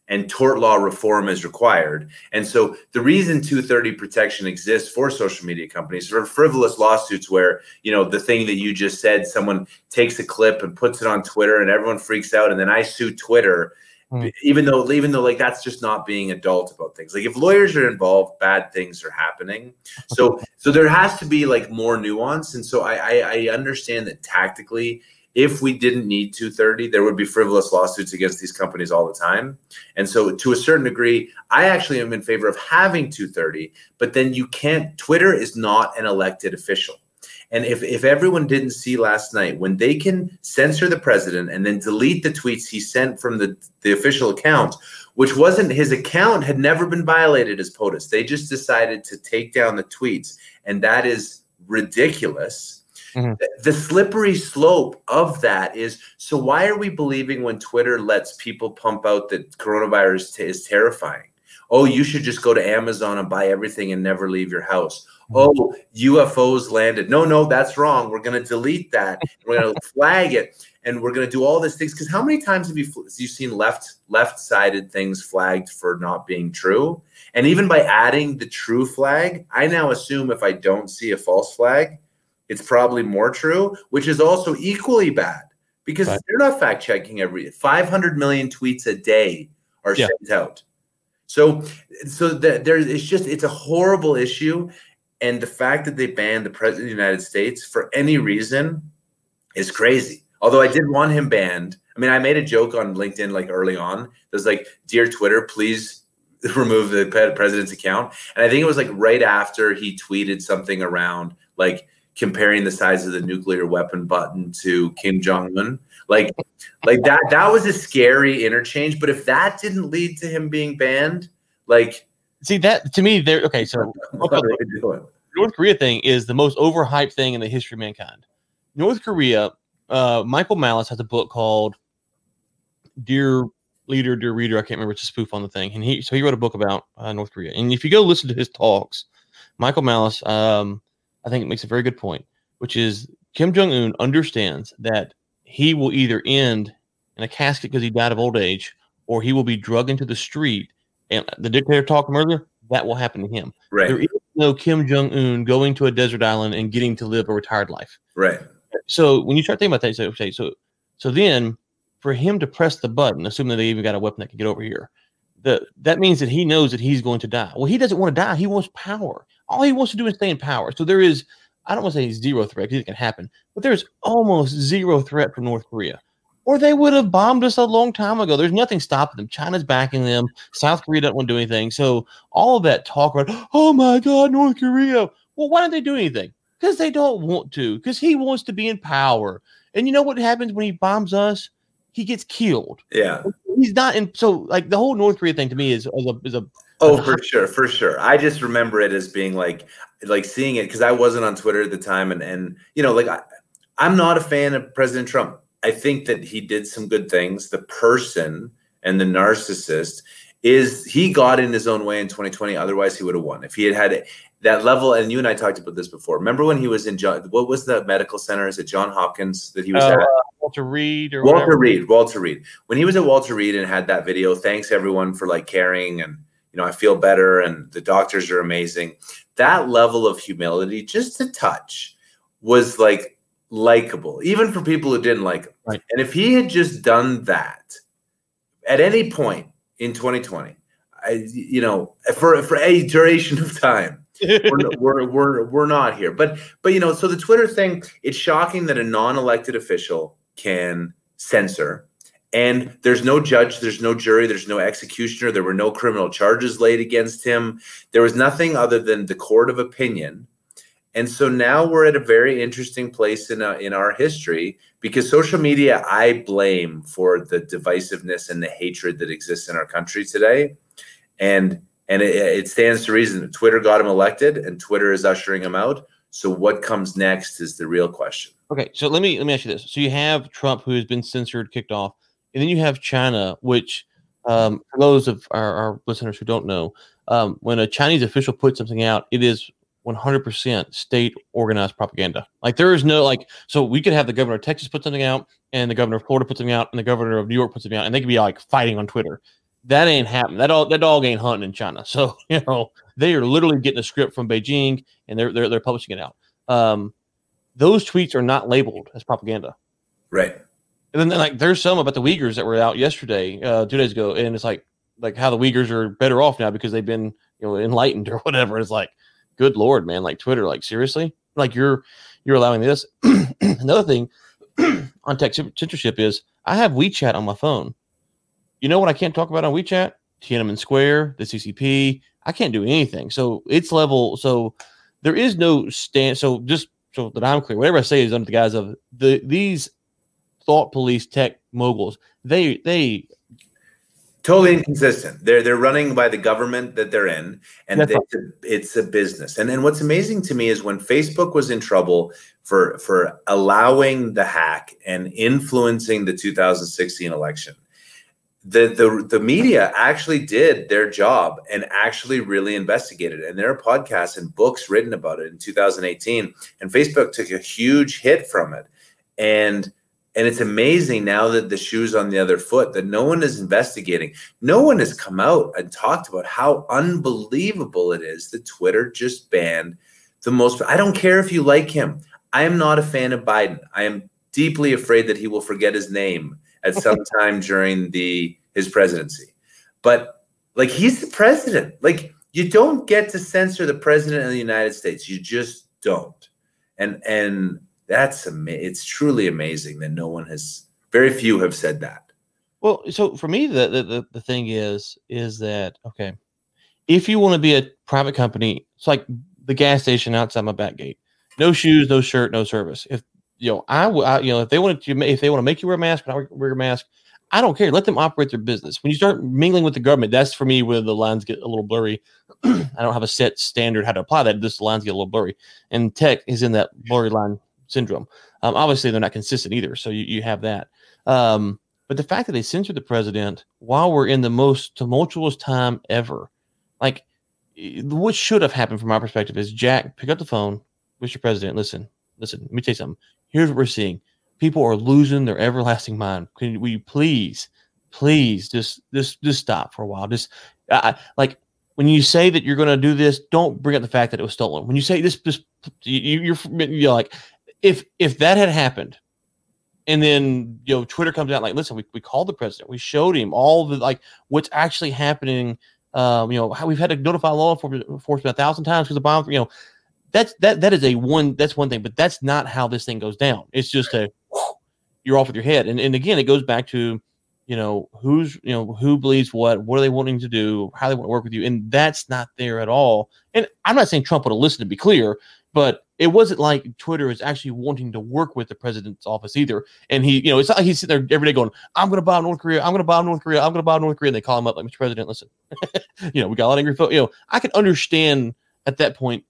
And tort law reform is required. And so the reason 230 protection exists for social media companies for frivolous lawsuits where, you know, the thing that you just said, someone takes a clip and puts it on Twitter and everyone freaks out and then I sue Twitter Hmm. even though even though like that's just not being adult about things. Like if lawyers are involved, bad things are happening. So [laughs] so there has to be like more nuance. And so I I, I understand that tactically if we didn't need 230, there would be frivolous lawsuits against these companies all the time. And so, to a certain degree, I actually am in favor of having 230, but then you can't, Twitter is not an elected official. And if, if everyone didn't see last night, when they can censor the president and then delete the tweets he sent from the, the official account, which wasn't his account, had never been violated as POTUS. They just decided to take down the tweets. And that is ridiculous. Mhm. The- slippery slope of that is so why are we believing when Twitter lets people pump out that coronavirus t- is terrifying? Oh, you should just go to Amazon and buy everything and never leave your house. Oh, UFOs landed. No, no, that's wrong. We're going to delete that. We're going [laughs] to flag it, and we're going to do all these things. Because how many times have you you seen left left sided things flagged for not being true? And even by adding the true flag, I now assume if I don't see a false flag, it's probably more true, which is also equally bad because Right. they're not fact checking every 500 million tweets a day are Yeah. sent out. So, so that there, it's just it's a horrible issue, and the fact that they banned the president of the United States for any reason is crazy. Although I did want him banned. I mean, I made a joke on LinkedIn like early on. There's like, "Dear Twitter, please [laughs] remove the president's account." And I think it was like right after he tweeted something around like comparing the size of the nuclear weapon button to Kim Jong Un. Like, like that. That was a scary interchange. But if that didn't lead to him being banned, like, see that to me, there. Okay, so what are we doing? North Korea thing is the most overhyped thing in the history of mankind. North Korea, uh, Michael Malice has a book called Dear Leader, Dear Reader. I can't remember. It's a spoof on the thing, and he so he wrote a book about uh, North Korea. And if you go listen to his talks, Michael Malice, um, I think it makes a very good point, which is Kim Jong Un understands that he will either end in a casket because he died of old age, or he will be drugged into the street. And the dictator talked earlier. That will happen to him. There Right, is no Kim Jong Un going to a desert island and getting to live a retired life. right, So when you start thinking about that, you say, okay, so so then for him to press the button, assuming that they even got a weapon that can get over here, the that means that he knows that he's going to die. Well, he doesn't want to die. He wants power. All he wants to do is stay in power. So there is, I don't want to say zero threat because it can happen, but there's almost zero threat from North Korea. Or they would have bombed us a long time ago. There's nothing stopping them. China's backing them. South Korea doesn't want to do anything. So all of that talk about, oh my God, North Korea. Well, why don't they do anything? Because they don't want to. Because he wants to be in power. And you know what happens when he bombs us? He gets killed. yeah. He's not in. So like the whole North Korea thing to me is, is a is a Oh, [laughs] for sure, for sure. I just remember it as being like, like seeing it because I wasn't on Twitter at the time, and and you know, like I, I'm not a fan of President Trump. I think that he did some good things. The person and the narcissist is he got in his own way in 2020. Otherwise, he would have won if he had had that level. And you and I talked about this before. Remember when he was in John? What was the medical center? Is it John Hopkins that he was uh, at? Walter Reed or Walter whatever. Reed, Walter Reed. When he was at Walter Reed and had that video, thanks everyone for like caring and you know, I feel better and the doctors are amazing. That level of humility, just a touch, was like likable, even for people who didn't like him. Right. And if he had just done that at any point in 2020, I, you know, for for a duration of time, we're, [laughs] we're, we're, we're not here. But but you know, so the Twitter thing, it's shocking that a non-elected official can censor. And there's no judge, there's no jury, there's no executioner, there were no criminal charges laid against him. There was nothing other than the court of opinion. And so now we're at a very interesting place in, a, uh, in our history because social media, I blame for the divisiveness and the hatred that exists in our country today. And and it, it stands to reason that Twitter got him elected and Twitter is ushering him out. So what comes next is the real question. Okay, so let me let me ask you this. So you have Trump who has been censored, kicked off, and then you have China, which um, for those of our, our, listeners who don't know, um, when a Chinese official puts something out, it is 100% state organized propaganda. Like there is no like, so we could have the governor of Texas put something out, and the governor of Florida put something out, and the governor of New York put something out, and they could be like fighting on Twitter. That ain't happening. That all that dog ain't hunting in China. [laughs] So you know they are literally getting a script from Beijing, and they're they're they're publishing it out. Um, those tweets are not labeled as propaganda. Right. And then like there's some about the Uyghurs that were out yesterday, uh, two days ago, and it's like like how the Uyghurs are better off now because they've been you know enlightened [laughs] or whatever. It's like, good lord, man, like Twitter, like seriously, like you're you're allowing this. [clears throat] Another thing [clears throat] on tech censorship is I have WeChat on my phone. You know what I can't talk about on WeChat? Tiananmen Square, the CCP. I can't do anything. So it's level. So there is no stand. So just so that I'm clear, whatever I say is under the guise of the these thought police tech moguls. They they totally inconsistent. They're they're running by the government that they're in, and it's, a, it's a business. And then what's amazing to me is when Facebook was in trouble for for allowing the hack and influencing the 2016 election. The, the the media actually did their job and actually really investigated it. and there are podcasts and books written about it in 2018 and facebook took a huge hit from it and and it's amazing now that the shoe's on the other foot that no one is investigating. No one has come out and talked about how unbelievable it is that Twitter just banned the most. I don't care if you like him. I am not a fan of Biden. I am deeply afraid that he will forget his name at [laughs] some time during the his presidency. But like he's the president. Like you don't get to censor the president of the United States. You just don't. And and that's ama- it's truly amazing that no one has very few have said that well so for me the, the the thing is is that okay if you want to be a private company it's like the gas station outside my back gate no shoes no shirt no service if you know I, I you know if they want to if they want to make you wear a mask and I wear a mask I don't care. Let them operate their business. When you start mingling with the government, that's for me where the lines get a little blurry. [clears throat] I don't have a set standard how to apply that. Just the lines get a little blurry. And tech is in that blurry line syndrome. Um, obviously, they're not consistent either, so you, you have that. Um, but the fact that they censored the president while we're in the most tumultuous time ever, like what should have happened from my perspective is Jack, pick up the phone, Mr. President, listen, listen, let me tell you something. Here's what we're seeing. People are losing their everlasting mind. Can we please, please just just just stop for a while? Just I, like when you say that you're going to do this, don't bring up the fact that it was stolen. When you say this, this you, you're, you're like if if that had happened and then you know twitter comes out like listen we, we called the president. We showed him all the like what's actually happening um you know how we've had to notify law enforcement a thousand times because the bomb you know that's that that is a one that's one thing but that's not how this thing goes down. It's just a you're off with your head. And, and again it goes back to you know who's you know who believes what what are they wanting to do how they want to work with you and that's not there at all. And i'm not saying trump would have listened to be clear but it wasn't like Twitter is actually wanting to work with the president's office either. And he, you know, it's not like he's sitting there every day going, I'm going to bomb North Korea. I'm going to bomb North Korea. I'm going to bomb North Korea. And they call him up like, Mr. President, listen, [laughs] you know, we got a lot of angry folks. You know, I can understand at that point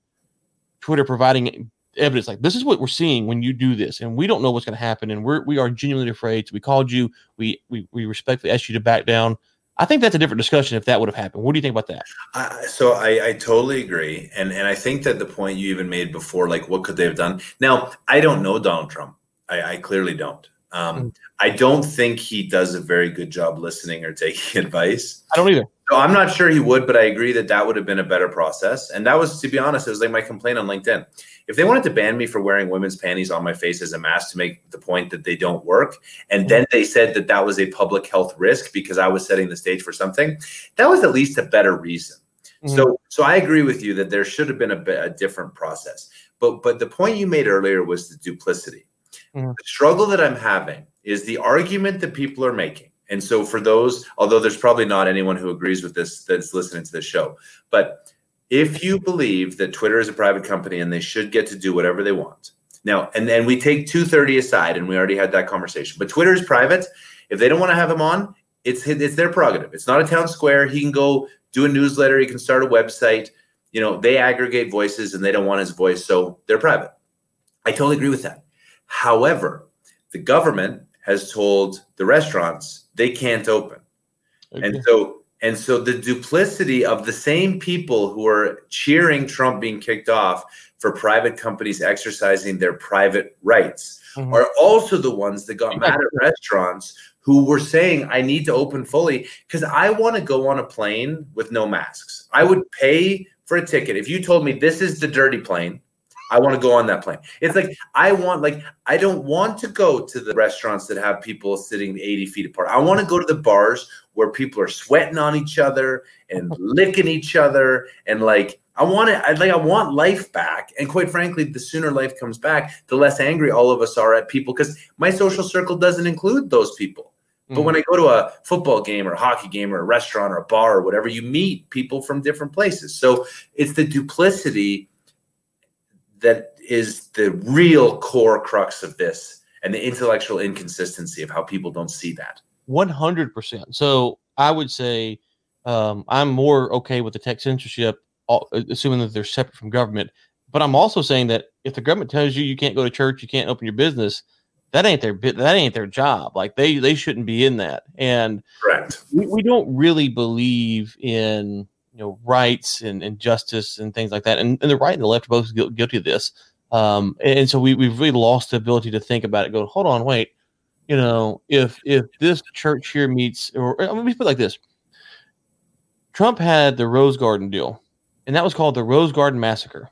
Twitter providing evidence like this is what we're seeing when you do this. And we don't know what's going to happen. And we're, we are genuinely afraid. So we called you. We, we, we respectfully asked you to back down. I think that's a different discussion if that would have happened. What do you think about that? Uh, so I, I totally agree, and and I think that the point you even made before, like what could they have done? Now I don't know Donald Trump. I, I clearly don't. Um, mm. I don't think he does a very good job listening or taking [laughs] advice. I don't either. So I'm not sure he would, but I agree that that would have been a better process. And that was, to be honest, it was like my complaint on LinkedIn. If they wanted to ban me for wearing women's panties on my face as a mask to make the point that they don't work, and mm-hmm. then they said that that was a public health risk because I was setting the stage for something, that was at least a better reason. Mm-hmm. So, so I agree with you that there should have been a, a different process. But, but the point you made earlier was the duplicity. Mm-hmm. The struggle that I'm having is the argument that people are making. And so, for those, although there's probably not anyone who agrees with this that's listening to this show, but if you believe that Twitter is a private company and they should get to do whatever they want, now, and then we take 230 aside, and we already had that conversation, but Twitter is private. If they don't want to have him on, it's it's their prerogative. It's not a town square. He can go do a newsletter. He can start a website. You know, they aggregate voices and they don't want his voice, so they're private. I totally agree with that. However, the government has told the restaurants they can't open. Okay. And so and so the duplicity of the same people who are cheering Trump being kicked off for private companies exercising their private rights mm-hmm. are also the ones that got mad at [laughs] restaurants who were saying, I need to open fully because I want to go on a plane with no masks. I would pay for a ticket. If you told me this is the dirty plane, I want to go on that plane. It's like I want, like, I don't want to go to the restaurants that have people sitting 80 feet apart. I want to go to the bars where people are sweating on each other and [laughs] licking each other and like I want it. I like. I want life back. And quite frankly, the sooner life comes back, the less angry all of us are at people. Because my social circle doesn't include those people. But when mm. I go to a football game or a hockey game or a restaurant or a bar or whatever, you meet people from different places. So it's the duplicity that is the real core crux of this and the intellectual inconsistency of how people don't see that. 100%. So I would say um, I'm more okay with the tech censorship, assuming that they're separate from government. But I'm also saying that if the government tells you you can't go to church, you can't open your business, that ain't their that ain't their job. Like they they shouldn't be in that. And correct. We, we don't really believe in you know rights and, and justice and things like that. And, and the right and the left are both guilty of this. Um, and so we we've really lost the ability to think about it. Go, hold on, wait. You know, if if this church here meets, or let me put it like this: Trump had the Rose Garden deal, and that was called the Rose Garden Massacre,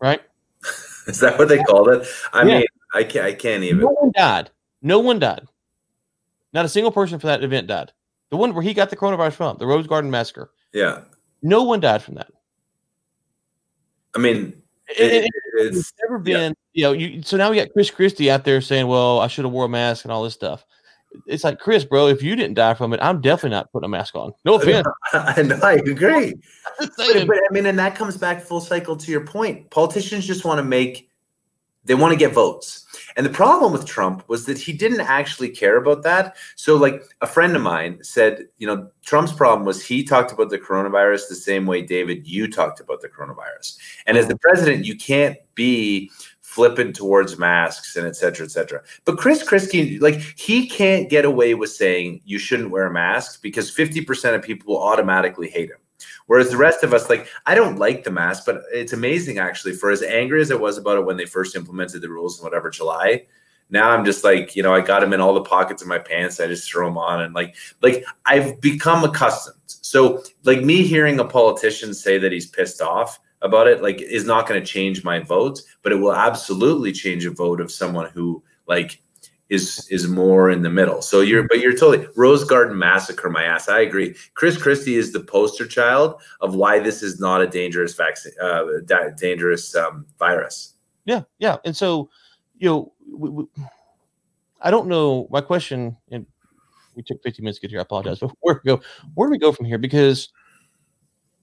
right? [laughs] Is that what they called it? I yeah. mean, I can't. I can't even. No one died. No one died. Not a single person for that event died. The one where he got the coronavirus from, the Rose Garden Massacre. Yeah. No one died from that. I mean, it, it, it's, it's, never been. Yeah. You know, you. So now we got Chris Christie out there saying, "Well, I should have wore a mask and all this stuff." It's like Chris, bro. If you didn't die from it, I'm definitely not putting a mask on. No [laughs] offense. I know. I agree. [laughs] but, but I mean, and that comes back full cycle to your point. Politicians just want to make they want to get votes. And the problem with Trump was that he didn't actually care about that. So, like a friend of mine said, you know, Trump's problem was he talked about the coronavirus the same way, David, you talked about the coronavirus. And as the president, you can't be flippant towards masks and et cetera, et cetera. But Chris Christie, like he can't get away with saying you shouldn't wear a mask because 50% of people will automatically hate him. Whereas the rest of us, like, I don't like the mask, but it's amazing actually. For as angry as I was about it when they first implemented the rules in whatever July, now I'm just like, you know, I got them in all the pockets of my pants. I just throw them on, and like, like I've become accustomed. So, like me hearing a politician say that he's pissed off about it, like, is not going to change my vote, but it will absolutely change a vote of someone who like is is more in the middle. So you're but you're totally Rose Garden massacre my ass. I agree. Chris Christie is the poster child of why this is not a dangerous vaccine, uh, da- dangerous um, virus. Yeah, yeah. And so, you know, we, we, I don't know. My question, and we took 15 minutes to get here. I apologize. But where we go? Where do we go from here? Because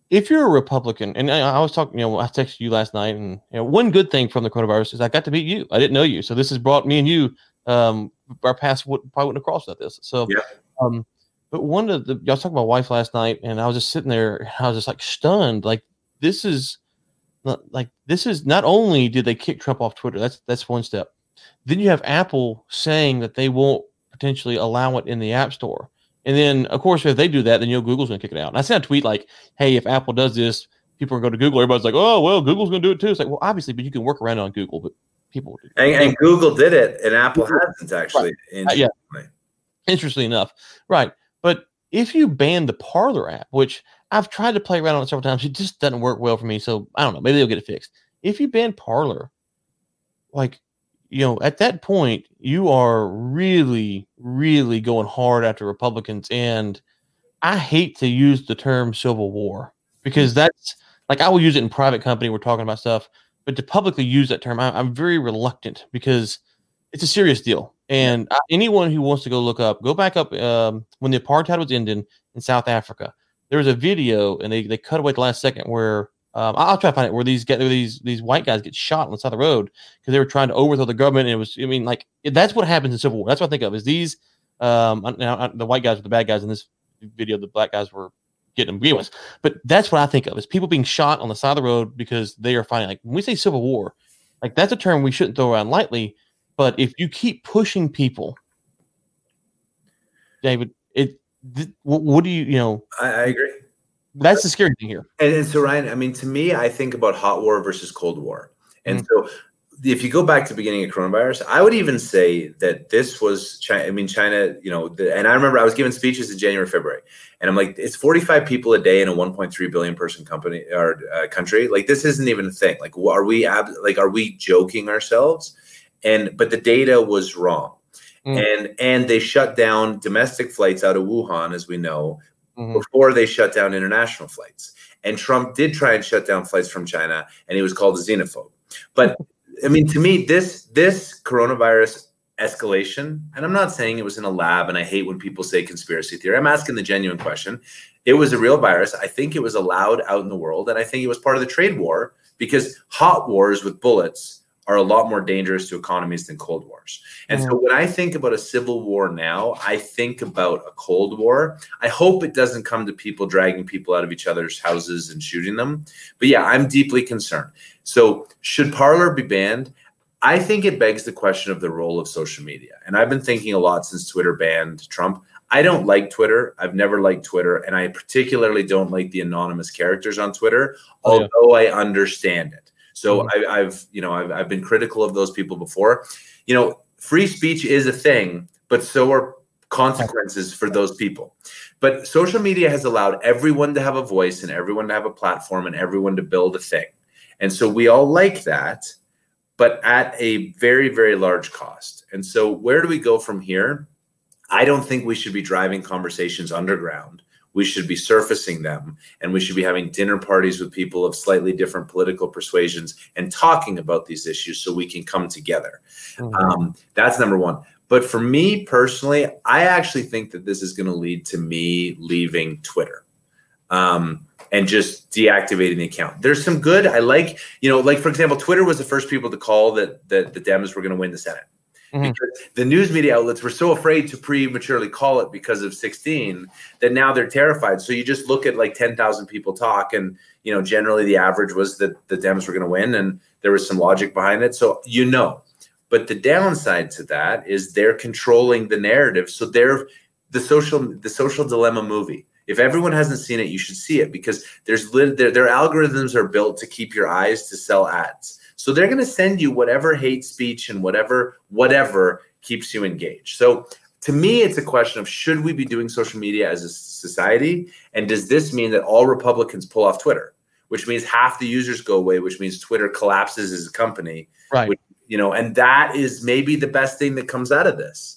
if you're a Republican, and I, I was talking, you know, I texted you last night, and you know, one good thing from the coronavirus is I got to meet you. I didn't know you, so this has brought me and you um, our paths would probably wouldn't have crossed like this. So, yeah. um, but one of the y'all was talking about wife last night, and I was just sitting there, I was just like stunned. Like this is not like this is not only did they kick Trump off Twitter. That's that's one step. Then you have Apple saying that they won't potentially allow it in the App Store. And then, of course, if they do that, then you know Google's going to kick it out. And I sent a tweet like, "Hey, if Apple does this, people are going to go to Google." Everybody's like, "Oh, well, Google's going to do it too." It's like, well, obviously, but you can work around on Google. But people and, and, Google did it, and Apple hasn't actually. Right. Uh, yeah. Interestingly enough, right? But if you ban the Parler app, which I've tried to play around on it several times, it just doesn't work well for me. So I don't know. Maybe they'll get it fixed. If you ban Parler, like you know, at that point, you are really, really going hard after Republicans. And I hate to use the term civil war because that's like I will use it in private company. We're talking about stuff but to publicly use that term, I, am very reluctant because it's a serious deal. And uh, anyone who wants to go look up, go back up um, when the apartheid was ending in South Africa. There was a video, and they, they cut away at the last second where um, I'll try to find it where these get where these these white guys get shot on the side of the road because they were trying to overthrow the government. And it was, I mean, like that's what happens in civil war. That's what I think of is these um, now the white guys were the bad guys in this video. The black guys were getting them begin with. But that's what I think of is people being shot on the side of the road because they are fighting. Like when we say civil war, like that's a term we shouldn't throw around lightly. But if you keep pushing people, David, it th- what, what, do you you know? I, I agree. That's the scary thing here. And, and, so Ryan, I mean, to me, I think about hot war versus cold war, and mm-hmm. so if you go back to the beginning of coronavirus, I would even say that this was China. I mean, China, you know, the, and I remember I was giving speeches in January, February, and I'm like, it's 45 people a day in a 1.3 billion person company or uh, country. Like, this isn't even a thing. Like, are we ab- like, are we joking ourselves? And but the data was wrong, mm. and and they shut down domestic flights out of Wuhan, as we know, mm-hmm. before they shut down international flights. And Trump did try and shut down flights from China, and he was called a xenophobe. But I mean, to me, this this coronavirus escalation, and I'm not saying it was in a lab, and I hate when people say conspiracy theory. I'm asking the genuine question. It was a real virus. I think it was allowed out in the world, and I think it was part of the trade war because hot wars with bullets are a lot more dangerous to economies than cold wars. And mm-hmm. so when I think about a civil war now, I think about a cold war. I hope it doesn't come to people dragging people out of each other's houses and shooting them. But yeah, I'm deeply concerned. So should Parler be banned? I think it begs the question of the role of social media. And I've been thinking a lot since Twitter banned Trump. I don't like Twitter. I've never liked Twitter. And I particularly don't like the anonymous characters on Twitter, oh, yeah. although I understand it. So mm-hmm. I, have you know, I've, I've been critical of those people before. You know, free speech is a thing, but so are consequences for those people. But social media has allowed everyone to have a voice and everyone to have a platform and everyone to build a thing. And so we all like that, but at a very, very large cost. And so where do we go from here? I don't think we should be driving conversations underground we should be surfacing them and we should be having dinner parties with people of slightly different political persuasions and talking about these issues so we can come together. Mm-hmm. Um, that's number one. But for me personally, I actually think that this is going to lead to me leaving Twitter. Um, and just deactivating the account. There's some good. I like, you know, like for example, Twitter was the first people to call that that the Dems were going to win the Senate. Mm-hmm. Because the news media outlets were so afraid to prematurely call it because of 16 that now they're terrified. So you just look at like 10,000 people talk, and you know generally the average was that the Dems were going to win, and there was some logic behind it. So you know, but the downside to that is they're controlling the narrative. So they're the social the social dilemma movie. If everyone hasn't seen it, you should see it because there's their, their algorithms are built to keep your eyes to sell ads. So they're going to send you whatever hate speech and whatever whatever keeps you engaged. So to me, it's a question of should we be doing social media as a society, and does this mean that all Republicans pull off Twitter, which means half the users go away, which means Twitter collapses as a company, right? Which, you know, and that is maybe the best thing that comes out of this.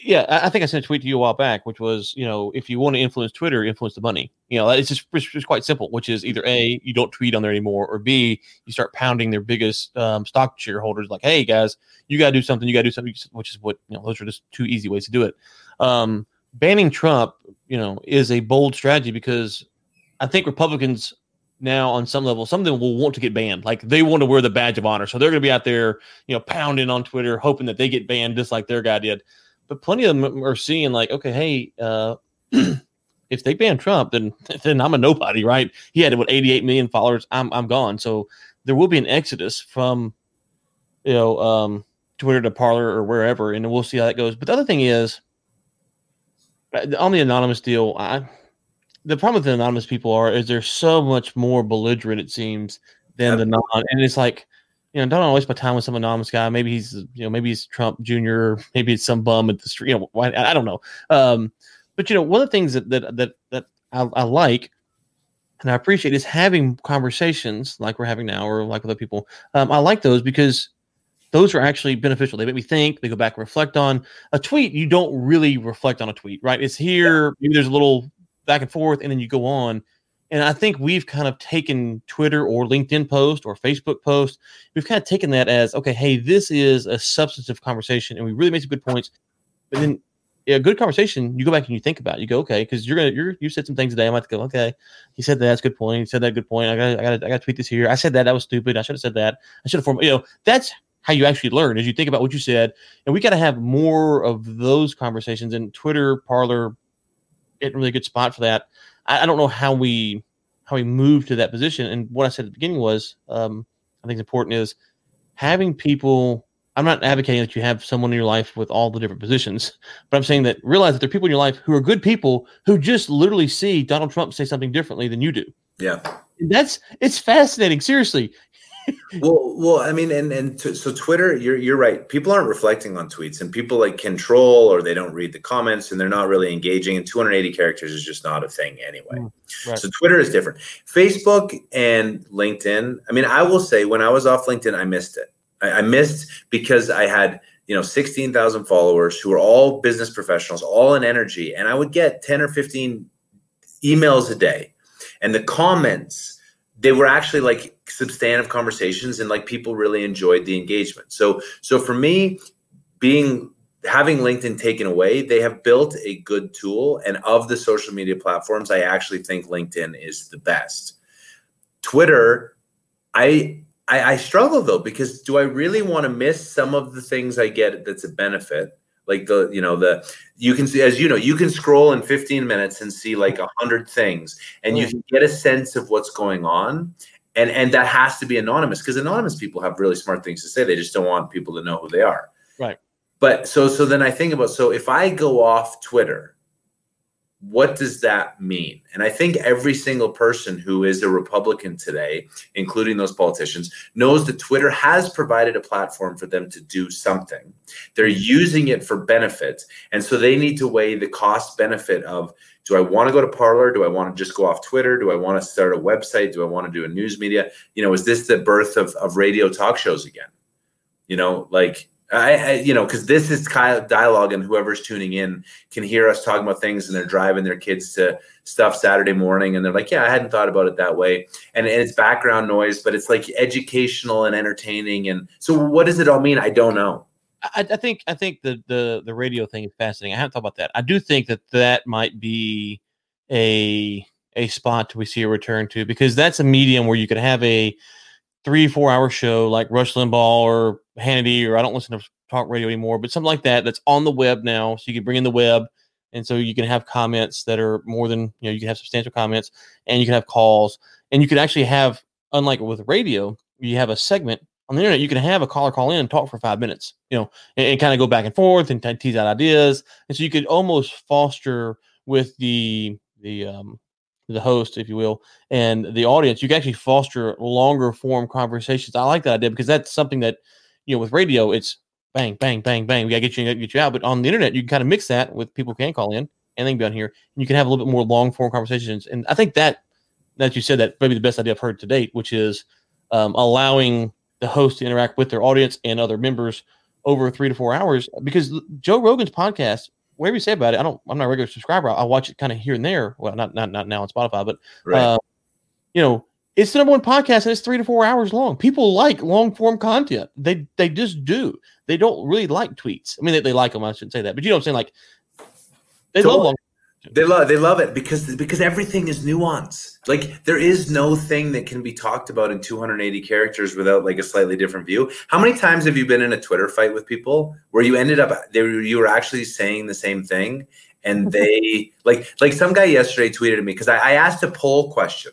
Yeah, I think I sent a tweet to you a while back, which was, you know, if you want to influence Twitter, influence the money. You know, it's just it's just quite simple. Which is either a you don't tweet on there anymore, or b you start pounding their biggest um, stock shareholders, like, hey guys, you got to do something, you got to do something, which is what you know. Those are just two easy ways to do it. Um, banning Trump, you know, is a bold strategy because I think Republicans now on some level, some of them will want to get banned. Like they want to wear the badge of honor, so they're going to be out there, you know, pounding on Twitter, hoping that they get banned just like their guy did but plenty of them are seeing like, okay, hey, uh, [clears throat] if they ban Trump, then [laughs] then I'm a nobody, right? He had what 88 million followers. I'm I'm gone. So there will be an exodus from, you know, um, Twitter to Parler or wherever, and we'll see how that goes. But the other thing is, uh, on the anonymous deal, I the problem with the anonymous people are is they're so much more belligerent it seems than the non, and it's like you know, don't waste my time with some anonymous guy. Maybe he's, you know, maybe he's Trump Jr. [laughs] Maybe it's some bum at the street. You know, I, I don't know. Um, but you know, one of the things that that that that I, I, like and I appreciate is having conversations like we're having now, or like with other people. Um, I like those because those are actually beneficial. They make me think. They go back and reflect on a tweet. You don't really reflect on a tweet, right? It's here. Maybe there's a little back and forth, and then you go on. And I think we've kind of taken Twitter or LinkedIn post or Facebook post, we've kind of taken that as okay, hey, this is a substantive conversation, and we really made some good points. But then a good conversation, you go back and you think about it. You go, okay, because you're gonna you're you said some things today. I might go, okay, he said that, that's a good point. He said that good point. I got I got I got to tweet this here. I said that that was stupid. I should have said that. I should have formed. You know, that's how you actually learn as you think about what you said. And we got to have more of those conversations. And Twitter, Parler, isn't really good spot for that. I, I don't know how we how we move to that position. And what I said at the beginning was, um, I think it's important is having people I'm not advocating that you have someone in your life with all the different positions, but I'm saying that realize that there are people in your life who are good people who just literally see Donald Trump say something differently than you do. Yeah. That's it's fascinating. Seriously. Well, well, I mean, and and t- so Twitter, you're you're right. People aren't reflecting on tweets, and people like control or they don't read the comments, and they're not really engaging. And 280 characters is just not a thing anyway. Mm, right. So Twitter is different. Facebook and LinkedIn. I mean, I will say when I was off LinkedIn, I missed it. I, I missed because I had you know 16,000 followers who were all business professionals, all in energy, and I would get 10 or 15 emails a day, and the comments they were actually like substantive conversations and like people really enjoyed the engagement. So so for me being having LinkedIn taken away, they have built a good tool and of the social media platforms I actually think LinkedIn is the best. Twitter I I, I struggle though because do I really want to miss some of the things I get that's a benefit? Like the you know the you can see as you know you can scroll in 15 minutes and see like a hundred things and you can get a sense of what's going on and and that has to be anonymous because anonymous people have really smart things to say. They just don't want people to know who they are. Right. But so so then i think about so if i go off twitter what does that mean? And I think every single person who is a Republican today, including those politicians, knows that Twitter has provided a platform for them to do something. They're mm-hmm. using it for benefit. And so they need to weigh the cost benefit of do I want to go to Parler? Do I want to just go off Twitter? Do I want to start a website? Do I want to do a news media? You know, is this the birth of, of radio talk shows again? You know, like I, I, you know, because this is kind of dialogue, and whoever's tuning in can hear us talking about things, and they're driving their kids to stuff Saturday morning, and they're like, "Yeah, I hadn't thought about it that way," and, and it's background noise, but it's like educational and entertaining. And so, what does it all mean? I don't know. I, I think I think the the the radio thing is fascinating. I haven't thought about that. I do think that that might be a a spot we see a return to because that's a medium where you could have a three four hour show like Rush Limbaugh or Hannity or I don't listen to talk radio anymore, but something like that that's on the web now. So you can bring in the web, and so you can have comments that are more than you know. You can have substantial comments, and you can have calls, and you can actually have, unlike with radio, you have a segment on the internet. You can have a caller call in and talk for five minutes, you know, and, and kind of go back and forth and t- tease out ideas, and so you could almost foster with the the um, the host, if you will, and the audience, you can actually foster longer form conversations. I like that idea because that's something that, you know, with radio, it's bang, bang, bang, bang. We gotta get you, get you out. But on the internet, you can kind of mix that with people can call in and they can be on here, and you can have a little bit more long form conversations. And I think that that you said that maybe the best idea I've heard to date, which is um, allowing the host to interact with their audience and other members over three to four hours. Because Joe Rogan's podcast whatever you say about it, I don't. I'm not a regular subscriber. I watch it kind of here and there. Well, not not not now on Spotify, but right. uh, you know, it's the number one podcast and it's three to four hours long. People like long form content. They they just do. They don't really like tweets. I mean, they, they like them. I shouldn't say that, but you know what I'm saying. Like they love long they love they love it because because everything is nuance. Like there is no thing that can be talked about in 280 characters without like a slightly different view. How many times have you been in a Twitter fight with people where you ended up they you were actually saying the same thing and they like like some guy yesterday tweeted at me because I, I asked a poll question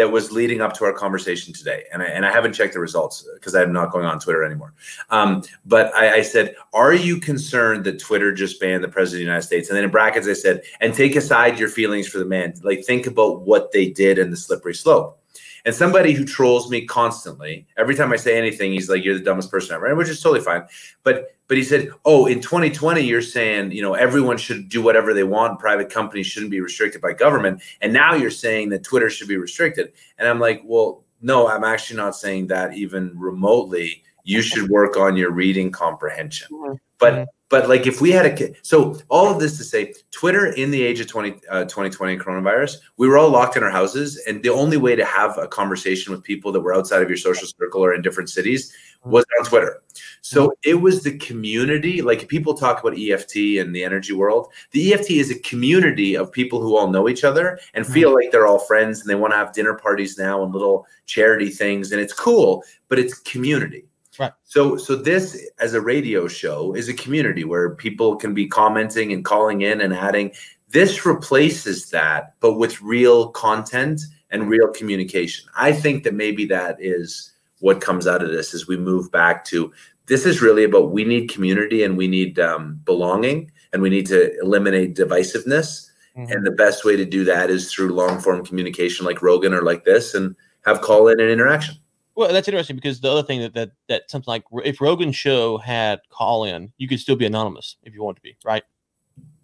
that was leading up to our conversation today. And I, and I haven't checked the results because I'm not going on Twitter anymore. Um, but I, I, said, Are you concerned that Twitter just banned the president of the United States? And then in brackets, I said, And take aside your feelings for the man. Like, think about what they did and the slippery slope. And somebody who trolls me constantly, every time I say anything, he's like, "You're the dumbest person ever," which is totally fine. But but he said, "Oh, in 2020, you're saying you know everyone should do whatever they want. Private companies shouldn't be restricted by government, and now you're saying that Twitter should be restricted." And I'm like, "Well, no, I'm actually not saying that even remotely. You should work on your reading comprehension." Mm-hmm. But mm-hmm. But like if we had a so all of this to say, Twitter in the age of 20, uh, 2020 coronavirus, we were all locked in our houses, and the only way to have a conversation with people that were outside of your social circle or in different cities mm-hmm. was on Twitter. So it was the community. Like people talk about EFT and the energy world. The EFT is a community of people who all know each other and mm-hmm. feel like they're all friends and they want to have dinner parties now and little charity things, and it's cool. But it's community. Right. So so this as a radio show is a community where people can be commenting and calling in and adding. This replaces that, but with real content and real communication. I think that maybe that is what comes out of this as we move back to this is really about we need community and we need um, belonging and we need to eliminate divisiveness. Mm-hmm. And the best way to do that is through long form communication like Rogan or like this and have call in and interaction. Well, that's interesting because the other thing that that that something like if Rogan's show had call in, you could still be anonymous if you want to be, right?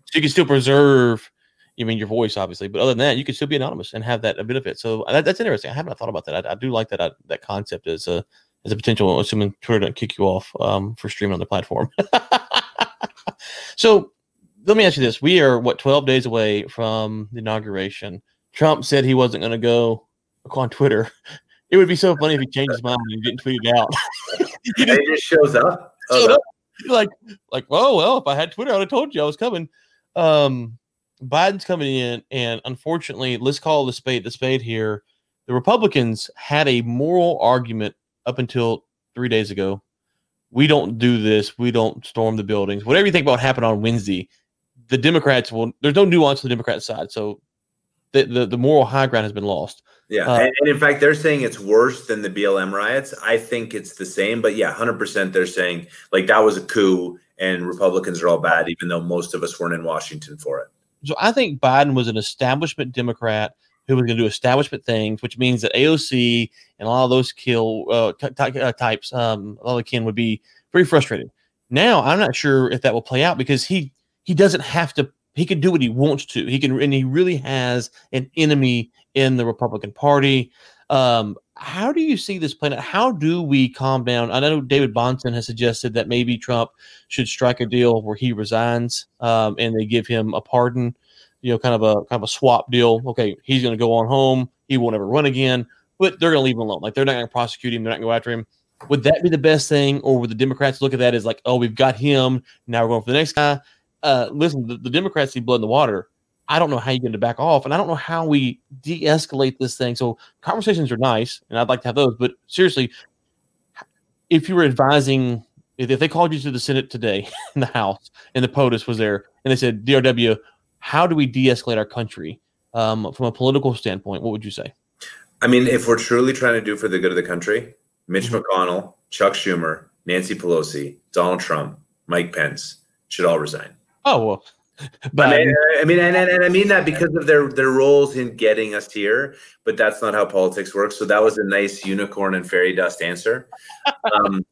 So you can still preserve, I mean, your voice, obviously, but other than that, you can still be anonymous and have that benefit. So that, that's interesting. I haven't thought about that. I, I do like that uh, that concept as a as a potential, assuming Twitter doesn't kick you off um, for streaming on the platform. [laughs] so let me ask you this: We are what twelve days away from the inauguration. Trump said he wasn't going to go on Twitter. It would be so funny if he changed his mind and he didn't tweet it out. [laughs] he just, just shows up. [laughs] Showed up. Like, like, oh well, if I had Twitter, I'd have told you I was coming. Um, Biden's coming in, and unfortunately, let's call the spade the spade here. The Republicans had a moral argument up until three days ago. We don't do this. We don't storm the buildings. Whatever you think about what happened on Wednesday, the Democrats will. There's no nuance to the Democrat side, so the the, the moral high ground has been lost. Yeah, uh, and, and, in fact, they're saying it's worse than the BLM riots. I think it's the same, but yeah, hundred percent. They're saying like that was a coup, and Republicans are all bad, even though most of us weren't in Washington for it. So I think Biden was an establishment Democrat who was going to do establishment things, which means that AOC and a lot of those kill uh, t- uh, types, um, a lot of kin would be very frustrated. Now I'm not sure if that will play out because he he doesn't have to he can do what he wants to. He can, and he really has an enemy in the Republican Party. Um, how do you see this out? How do we calm down? I know David Bahnsen has suggested that maybe Trump should strike a deal where he resigns um, and they give him a pardon. You know, kind of a kind of a swap deal. Okay, he's going to go on home. He won't ever run again, but they're going to leave him alone. Like they're not going to prosecute him. They're not going to go after him. Would that be the best thing, or would the Democrats look at that as like, oh, we've got him. Now we're going for the next guy? Uh, listen, the, the, Democrats see blood in the water. I don't know how you're going to back off, and I don't know how we de-escalate this thing. So conversations are nice, and I'd like to have those. But seriously, if you were advising, if they called you to the Senate today [laughs] in the House, and the POTUS was there, and they said, "DRW, how do we de-escalate our country um, from a political standpoint?" What would you say? I mean, if we're truly trying to do for the good of the country, Mitch mm-hmm. McConnell, Chuck Schumer, Nancy Pelosi, Donald Trump, Mike Pence should all resign. Oh well, but I mean, I mean, and, and, and, I mean that because of their their roles in getting us here. But that's not how politics works. So that was a nice unicorn and fairy dust answer. Um,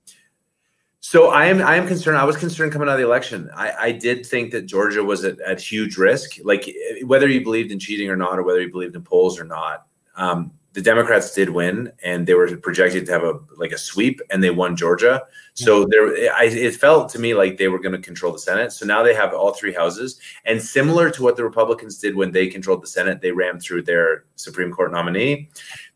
[laughs] so I am I am concerned. I was concerned coming out of the election. I, I did think that Georgia was at, at huge risk. Like whether you believed in cheating or not, or whether you believed in polls or not. Um, the Democrats did win, and they were projected to have a like a sweep, and they won Georgia. So there, I, it felt to me like they were going to control the Senate. So now they have all three houses, and similar to what the Republicans did when they controlled the Senate, they rammed through their Supreme Court nominee.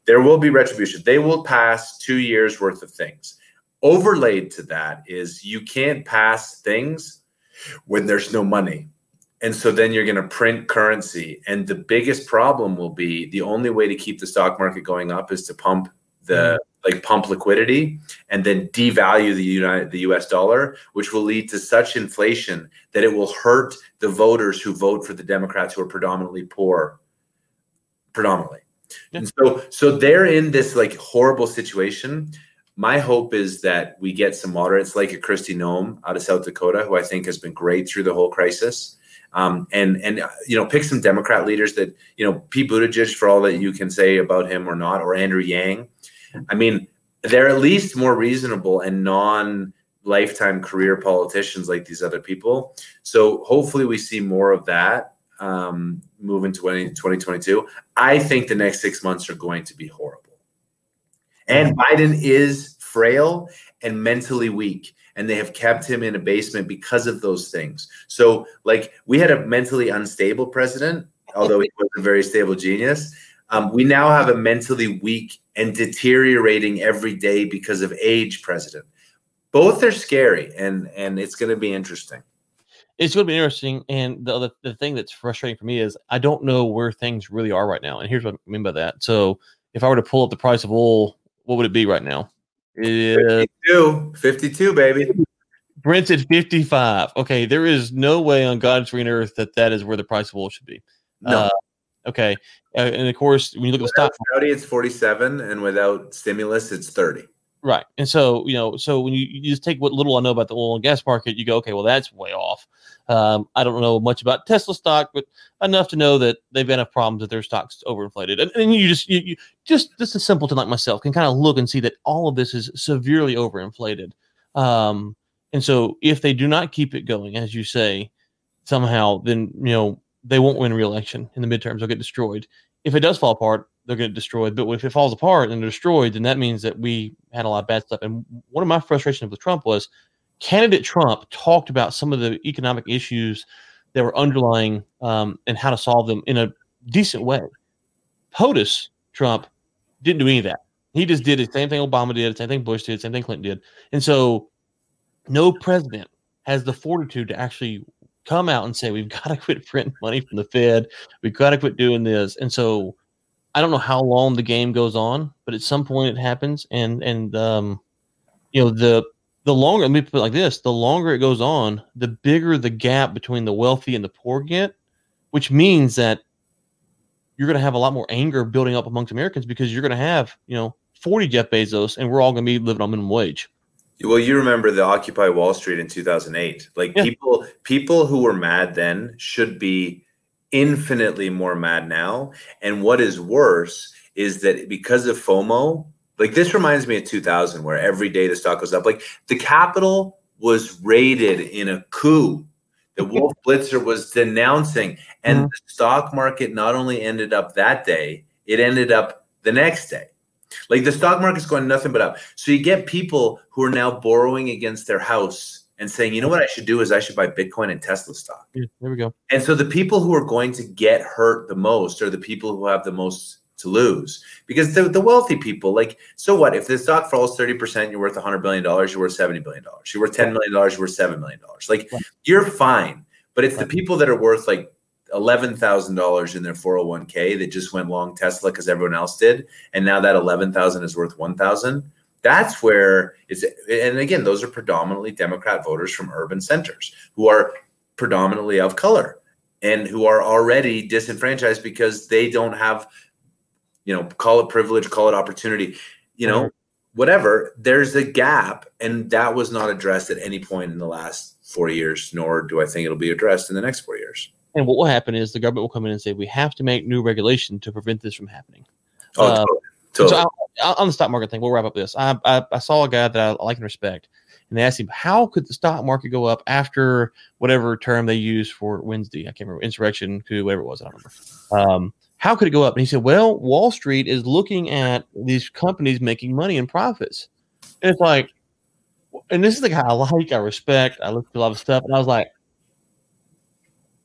There will be retribution. They will pass two years worth of things. Overlaid to that is you can't pass things when there's no money and so then you're going to print currency. And the biggest problem will be the only way to keep the stock market going up is to pump the mm like pump liquidity and then devalue the United the US dollar, which will lead to such inflation that it will hurt the voters who vote for the Democrats who are predominantly poor. Predominantly. Yeah. And so so they're in this like horrible situation. My hope is that we get some moderates like a Kristi Noem out of South Dakota, who I think has been great through the whole crisis um, and and you know pick some Democrat leaders that you know Pete Buttigieg for all that you can say about him or not, or Andrew Yang. I mean, they're at least more reasonable and non lifetime career politicians like these other people. So hopefully we see more of that um, move into 2022. I think the next six months are going to be horrible. And Biden is frail and mentally weak and they have kept him in a basement because of those things. So, like, we had a mentally unstable president, although he was a very stable genius. Um, we now have a mentally weak and deteriorating every day because of age president. Both are scary, and and it's going to be interesting. It's going to be interesting, and the, the the thing that's frustrating for me is I don't know where things really are right now. And here's what I mean by that. So, if I were to pull up the price of oil, what would it be right now? It, 52, 52, baby. Brent's at 55. Okay, there is no way on God's green earth that that is where the price of oil should be. No. Uh, okay, uh, and of course, when you look at the stock, Saudi, it's 47, and without stimulus, it's 30. Right, and so you know, so when you, you just take what little I know about the oil and gas market, you go, okay, well, that's way off. Um, I don't know much about Tesla stock, but enough to know that they've enough problems that their stock's overinflated. And, and you just you, you just just a simpleton like myself can kind of look and see that all of this is severely overinflated. Um, and so if they do not keep it going, as you say, somehow, then you know they won't win re-election in the midterms. They'll get destroyed. If it does fall apart, they're going to destroy. But if it falls apart and they're destroyed, then that means that we had a lot of bad stuff. And one of my frustrations with Trump was candidate Trump talked about some of the economic issues that were underlying um, and how to solve them in a decent way. POTUS Trump didn't do any of that. He just did the same thing Obama did, same thing Bush did, same thing Clinton did. And so no president has the fortitude to actually come out and say we've [laughs] got to quit printing money from the Fed. We've got to quit doing this. And so I don't know how long the game goes on, but at some point it happens. And and um, you know the the longer let me put it like this: the longer it goes on, the bigger the gap between the wealthy and the poor get, which means that you're going to have a lot more anger building up amongst Americans because you're going to have you know 40 Jeff Bezos, and we're all going to be living on minimum wage. Well, you remember the Occupy Wall Street in 2008. Like yeah. people people who were mad then should be infinitely more mad now. And what is worse is that because of FOMO, like this reminds me of 2000 where every day the stock goes up. Like the Capitol was raided in a coup. The Wolf Blitzer was denouncing and mm-hmm. the stock market not only ended up that day, it ended up the next day. Like the stock market's going nothing but up. So you get people who are now borrowing against their house and saying, you know what I should do is I should buy Bitcoin and Tesla stock. Yeah, there we go. And so the people who are going to get hurt the most are the people who have the most to lose because the, the wealthy people like so what if the stock falls 30% you're worth 100 billion dollars you're worth 70 billion dollars you're worth 10 million dollars you're worth 7 million dollars like right. you're fine but it's right. the people that are worth like $11,000 in their 401k that just went long Tesla because everyone else did. And now that 11,000 is worth 1,000. That's where it's, and again, those are predominantly Democrat voters from urban centers who are predominantly of color and who are already disenfranchised because they don't have, you know, call it privilege, call it opportunity, you know, mm-hmm. whatever. There's a gap. And that was not addressed at any point in the last four years, nor do I think it'll be addressed in the next four years. And what will happen is the government will come in and say we have to make new regulation to prevent this from happening. Oh, uh, totally. So I, I, on the stock market thing, we'll wrap up this. I, I, I saw a guy that I like and respect, and they asked him how could the stock market go up after whatever term they used for Wednesday. I can't remember insurrection to whatever it was. I don't remember. Um, how could it go up? And he said, well, Wall Street is looking at these companies making money and profits. And it's like, and this is the guy I like, I respect, I look at a lot of stuff, and I was like,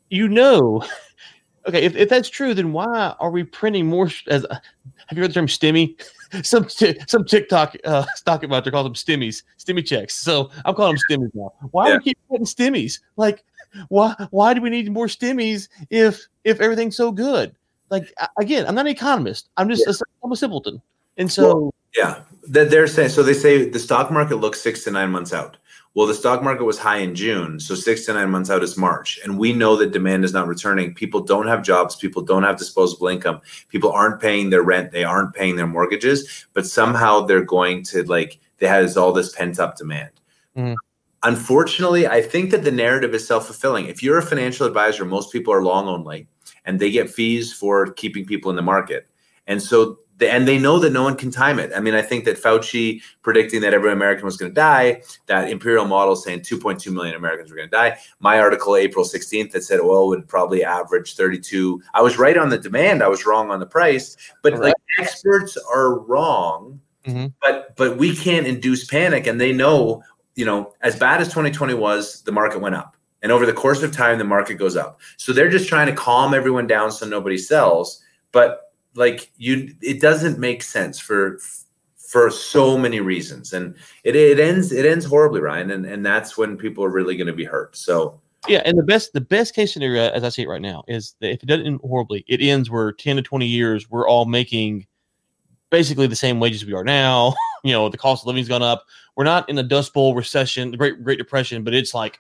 you know, [laughs] okay, if, if that's true, then why are we printing more? As have you heard the term stimmy? [laughs] some some TikTok uh, stock about they call them stimmies, stimmy checks. So I'm calling them stimmies now. Why yeah. do we keep stimmies? Like, why why do we need more stimmies if if everything's so good? Like again, I'm not an economist. I'm just yeah. a, I'm a simpleton, and so. Well, yeah, they're saying so. They say the stock market looks six to nine months out. Well, the stock market was high in June, so six to nine months out is March, and we know that demand is not returning. People don't have jobs. People don't have disposable income. People aren't paying their rent. They aren't paying their mortgages, but somehow they're going to like they has all this pent up demand. Mm. Unfortunately, I think that the narrative is self fulfilling. If you're a financial advisor, most people are long only, and they get fees for keeping people in the market. And so they, and they know that no one can time it. I mean, I think that Fauci predicting that every American was going to die, that Imperial model saying 2.2 million Americans were going to die. My article, April 16th, that said oil would probably average 32. I was right on the demand. I was wrong on the price. But right. like experts are wrong Mm-hmm. But but we can't induce panic, and they know, you know, as bad as 2020 was, the market went up. And over the course of time, the market goes up. So they're just trying to calm everyone down so nobody sells. But like you, it doesn't make sense for for so many reasons, and it, it ends it ends horribly, Ryan, and and that's when people are really going to be hurt. So yeah, and the best the best case scenario, as I see it right now, is that if it doesn't end horribly, it ends where ten to twenty years we're all making basically the same wages we are now. [laughs] you know, the cost of living's gone up. We're not in the Dust Bowl recession, the Great Great Depression, but it's like,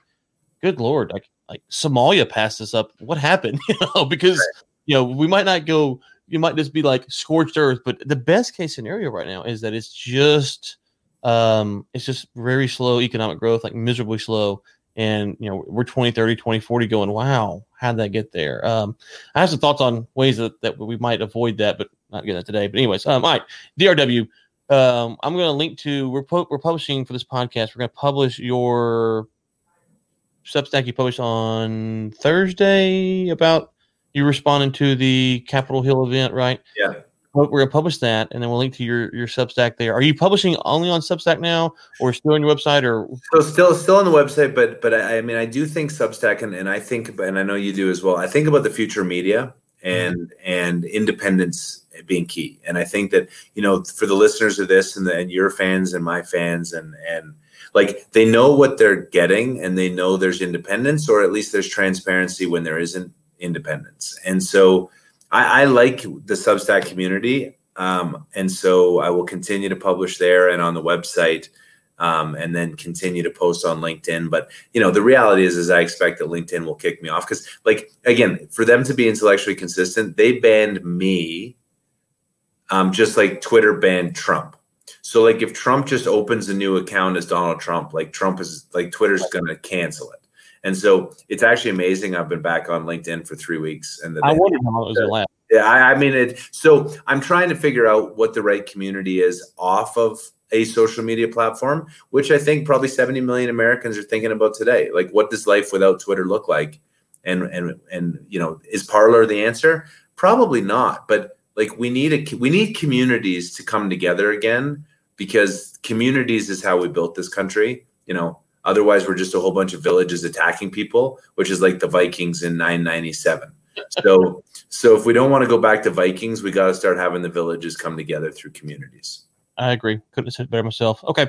good lord, like like Somalia passed us up. What happened? [laughs] You know, because right. you know we might not go you might just be like scorched earth. But the best case scenario right now is that it's just um it's just very slow economic growth, like miserably slow. And you know, we're 20, 30, 20, 40 going, wow, how'd that get there? Um, I have some thoughts on ways that, that we might avoid that, but not get that today. But anyways, um, all right, DRW. Um, I'm going to link to we're we're publishing for this podcast. We're going to publish your Substack you published on Thursday about you responding to the Capitol Hill event, right? Yeah. We're gonna publish that, and then we'll link to your your Substack there. Are you publishing only on Substack now, or still on your website, or so still still on the website? But but I, I mean, I do think Substack, and, and I think, and I know you do as well. I think about the future media and mm-hmm. and independence being key. And I think that you know, for the listeners of this, and, the, and your fans and my fans, and and like they know what they're getting, and they know there's independence, or at least there's transparency when there isn't independence. And so I, I like the Substack community. Um, and so I will continue to publish there and on the website. Um, and then continue to post on LinkedIn. But you know, the reality is, is I expect that LinkedIn will kick me off because, like, again, for them to be intellectually consistent, they banned me, um, just like Twitter banned Trump. So, like, if Trump just opens a new account as Donald Trump, like Trump is like Twitter's going to cancel it. And so it's actually amazing. I've been back on LinkedIn for three weeks, and I wonder how it was last. Yeah, I, I mean it. So I'm trying to figure out what the right community is off of a social media platform, which I think probably 70 million Americans are thinking about today. Like, what does life without Twitter look like? And and and you know, is Parler the answer? Probably not. But like, we need a we need communities to come together again because communities is how we built this country. You know, Otherwise, we're just a whole bunch of villages attacking people, which is like the Vikings in 997. So, [laughs] so if we don't want to go back to Vikings, we got to start having the villages come together through communities. I agree. Couldn't have said it better myself. Okay,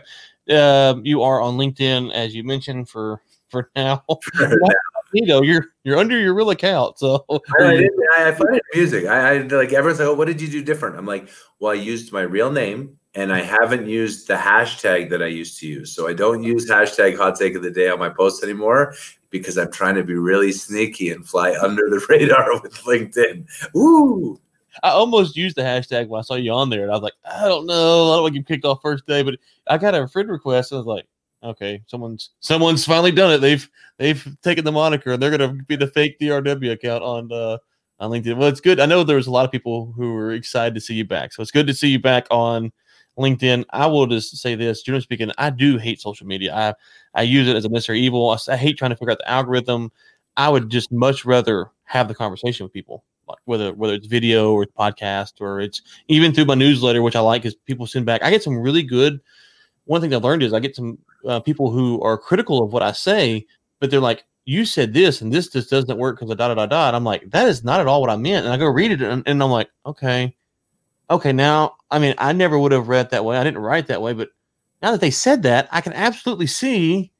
uh, you are on LinkedIn as you mentioned for for now. [laughs] you know, you're you're under your real account. So I, I, I find it amusing. I, I like everyone's like, oh, what did you do different? I'm like, well, I used my real name and I haven't used the hashtag that I used to use. So I don't use hashtag hot take of the day on my posts anymore because I'm trying to be really sneaky and fly [laughs] under the radar [laughs] with LinkedIn. Ooh. I almost used the hashtag when I saw you on there, and I was like, I don't know, I don't want to get kicked off first day, but I got a friend request. And I was like, okay, someone's someone's finally done it. They've they've taken the moniker, and they're gonna be the fake DRW account on uh, on LinkedIn. Well, it's good. I know there was a lot of people who were excited to see you back, so it's good to see you back on LinkedIn. I will just say this, generally speaking, I do hate social media. I I use it as a necessary evil. I, I hate trying to figure out the algorithm. I would just much rather have the conversation with people, like whether whether it's video or it's podcast or it's even through my newsletter, which I like because people send back. I get some really good. One thing I learned is I get some uh, people who are critical of what I say, but they're like, "You said this, and this just doesn't work because of da da da da." And I'm like, "That is not at all what I meant." And I go read it, and, and I'm like, "Okay." Okay, now, I mean, I never would have read that way. I didn't write that way, but now that they said that, I can absolutely see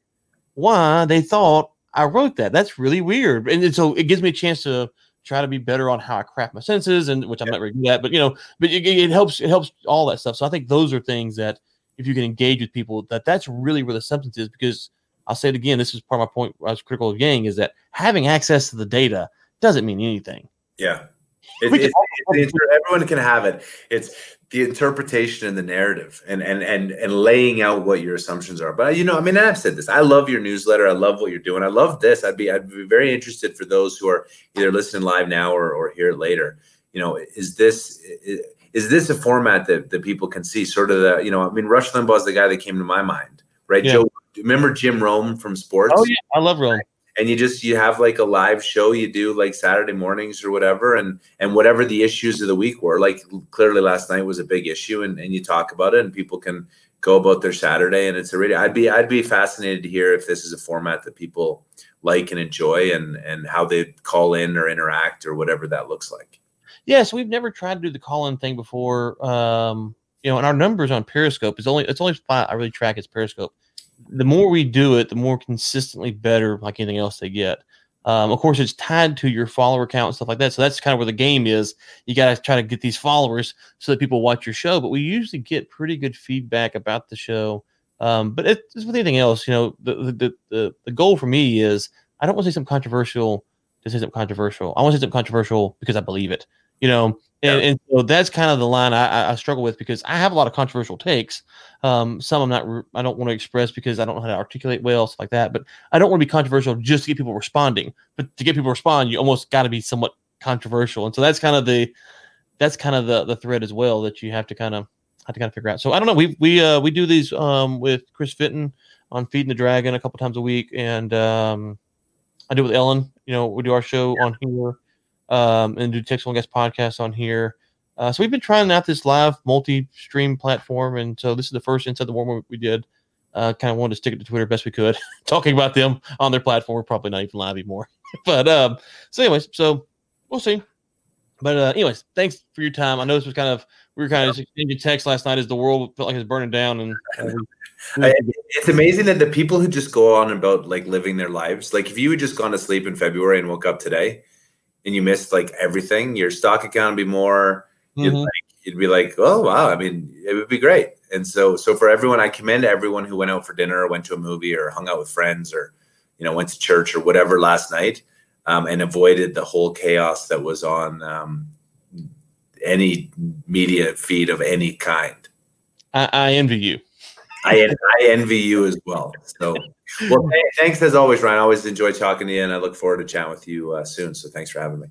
why they thought I wrote that. That's really weird. And so it gives me a chance to try to be better on how I craft my sentences and which I'm not very good at, but you know, but it, it, helps, it helps all that stuff. So I think those are things that if you can engage with people, that that's really where the substance is because I'll say it again. This is part of my point. I was critical of Yang is that having access to the data doesn't mean anything. Yeah. It, everyone can have it. It's the interpretation and the narrative, and and and and laying out what your assumptions are. But you know, I mean, I've said this. I love your newsletter. I love what you're doing. I love this. I'd be I'd be very interested for those who are either listening live now or or hear it later. You know, is this is this a format that that people can see? Sort of the you know, I mean, Rush Limbaugh is the guy that came to my mind, right? Yeah. Joe, remember Jim Rome from sports? Oh yeah, I love Rome and you just you have like a live show you do like Saturday mornings or whatever, and and whatever the issues of the week were. Like clearly last night was a big issue, and and you talk about it, and people can go about their Saturday, and it's a really I'd be I'd be fascinated to hear if this is a format that people like and enjoy, and and how they call in or interact or whatever that looks like. Yes, we've never tried to do the call in thing before. Um, you know, and our numbers on Periscope is only it's only spot I really track is Periscope the more we do it, the more consistently better, like anything else, they get. Um, of course, it's tied to your follower count and stuff like that. So that's kind of where the game is. You got to try to get these followers so that people watch your show. But we usually get pretty good feedback about the show. Um, but it's with anything else, you know, the, the the the goal for me is I don't want to say something controversial to say something controversial. I want to say something controversial because I believe it. You know, and, and so that's kind of the line I, I, struggle with because I have a lot of controversial takes. Um, some I'm not, I don't want to express because I don't know how to articulate well, stuff like that. But I don't want to be controversial just to get people responding. But to get people to respond, you almost got to be somewhat controversial. And so that's kind of the, that's kind of the the thread as well that you have to kind of have to kind of figure out. So I don't know. We we uh we do these um with Chris Fitton on Feeding the Dragon a couple times a week, and um I do with Ellen. You know, we do our show on here um, and do Texas Guest podcasts on here. Uh, so we've been trying out this live multi-stream platform, and so this is the first Inside the War we did. Uh, kind of wanted to stick it to Twitter best we could, [laughs] talking about them on their platform. We're probably not even live anymore, [laughs] but um, so anyways, so we'll see. But uh, anyways, thanks for your time. I know this was kind of we were kind of exchanging text last night as the world felt like it's burning down, and [laughs] it's amazing that the people who just go on about like living their lives, like if you had just gone to sleep in February and woke up today, and you missed like everything, your stock account would be more. Mm-hmm. You'd, like, you'd be like, oh wow, I mean, it would be great. And so, so for everyone, I commend everyone who went out for dinner, or went to a movie, or hung out with friends, or you know, went to church or whatever last night, um, and avoided the whole chaos that was on um, any media feed of any kind. I, I envy you. I, I envy you as well. So well, thanks as always, Ryan. I always enjoy talking to you, and I look forward to chatting with you uh, soon. So thanks for having me.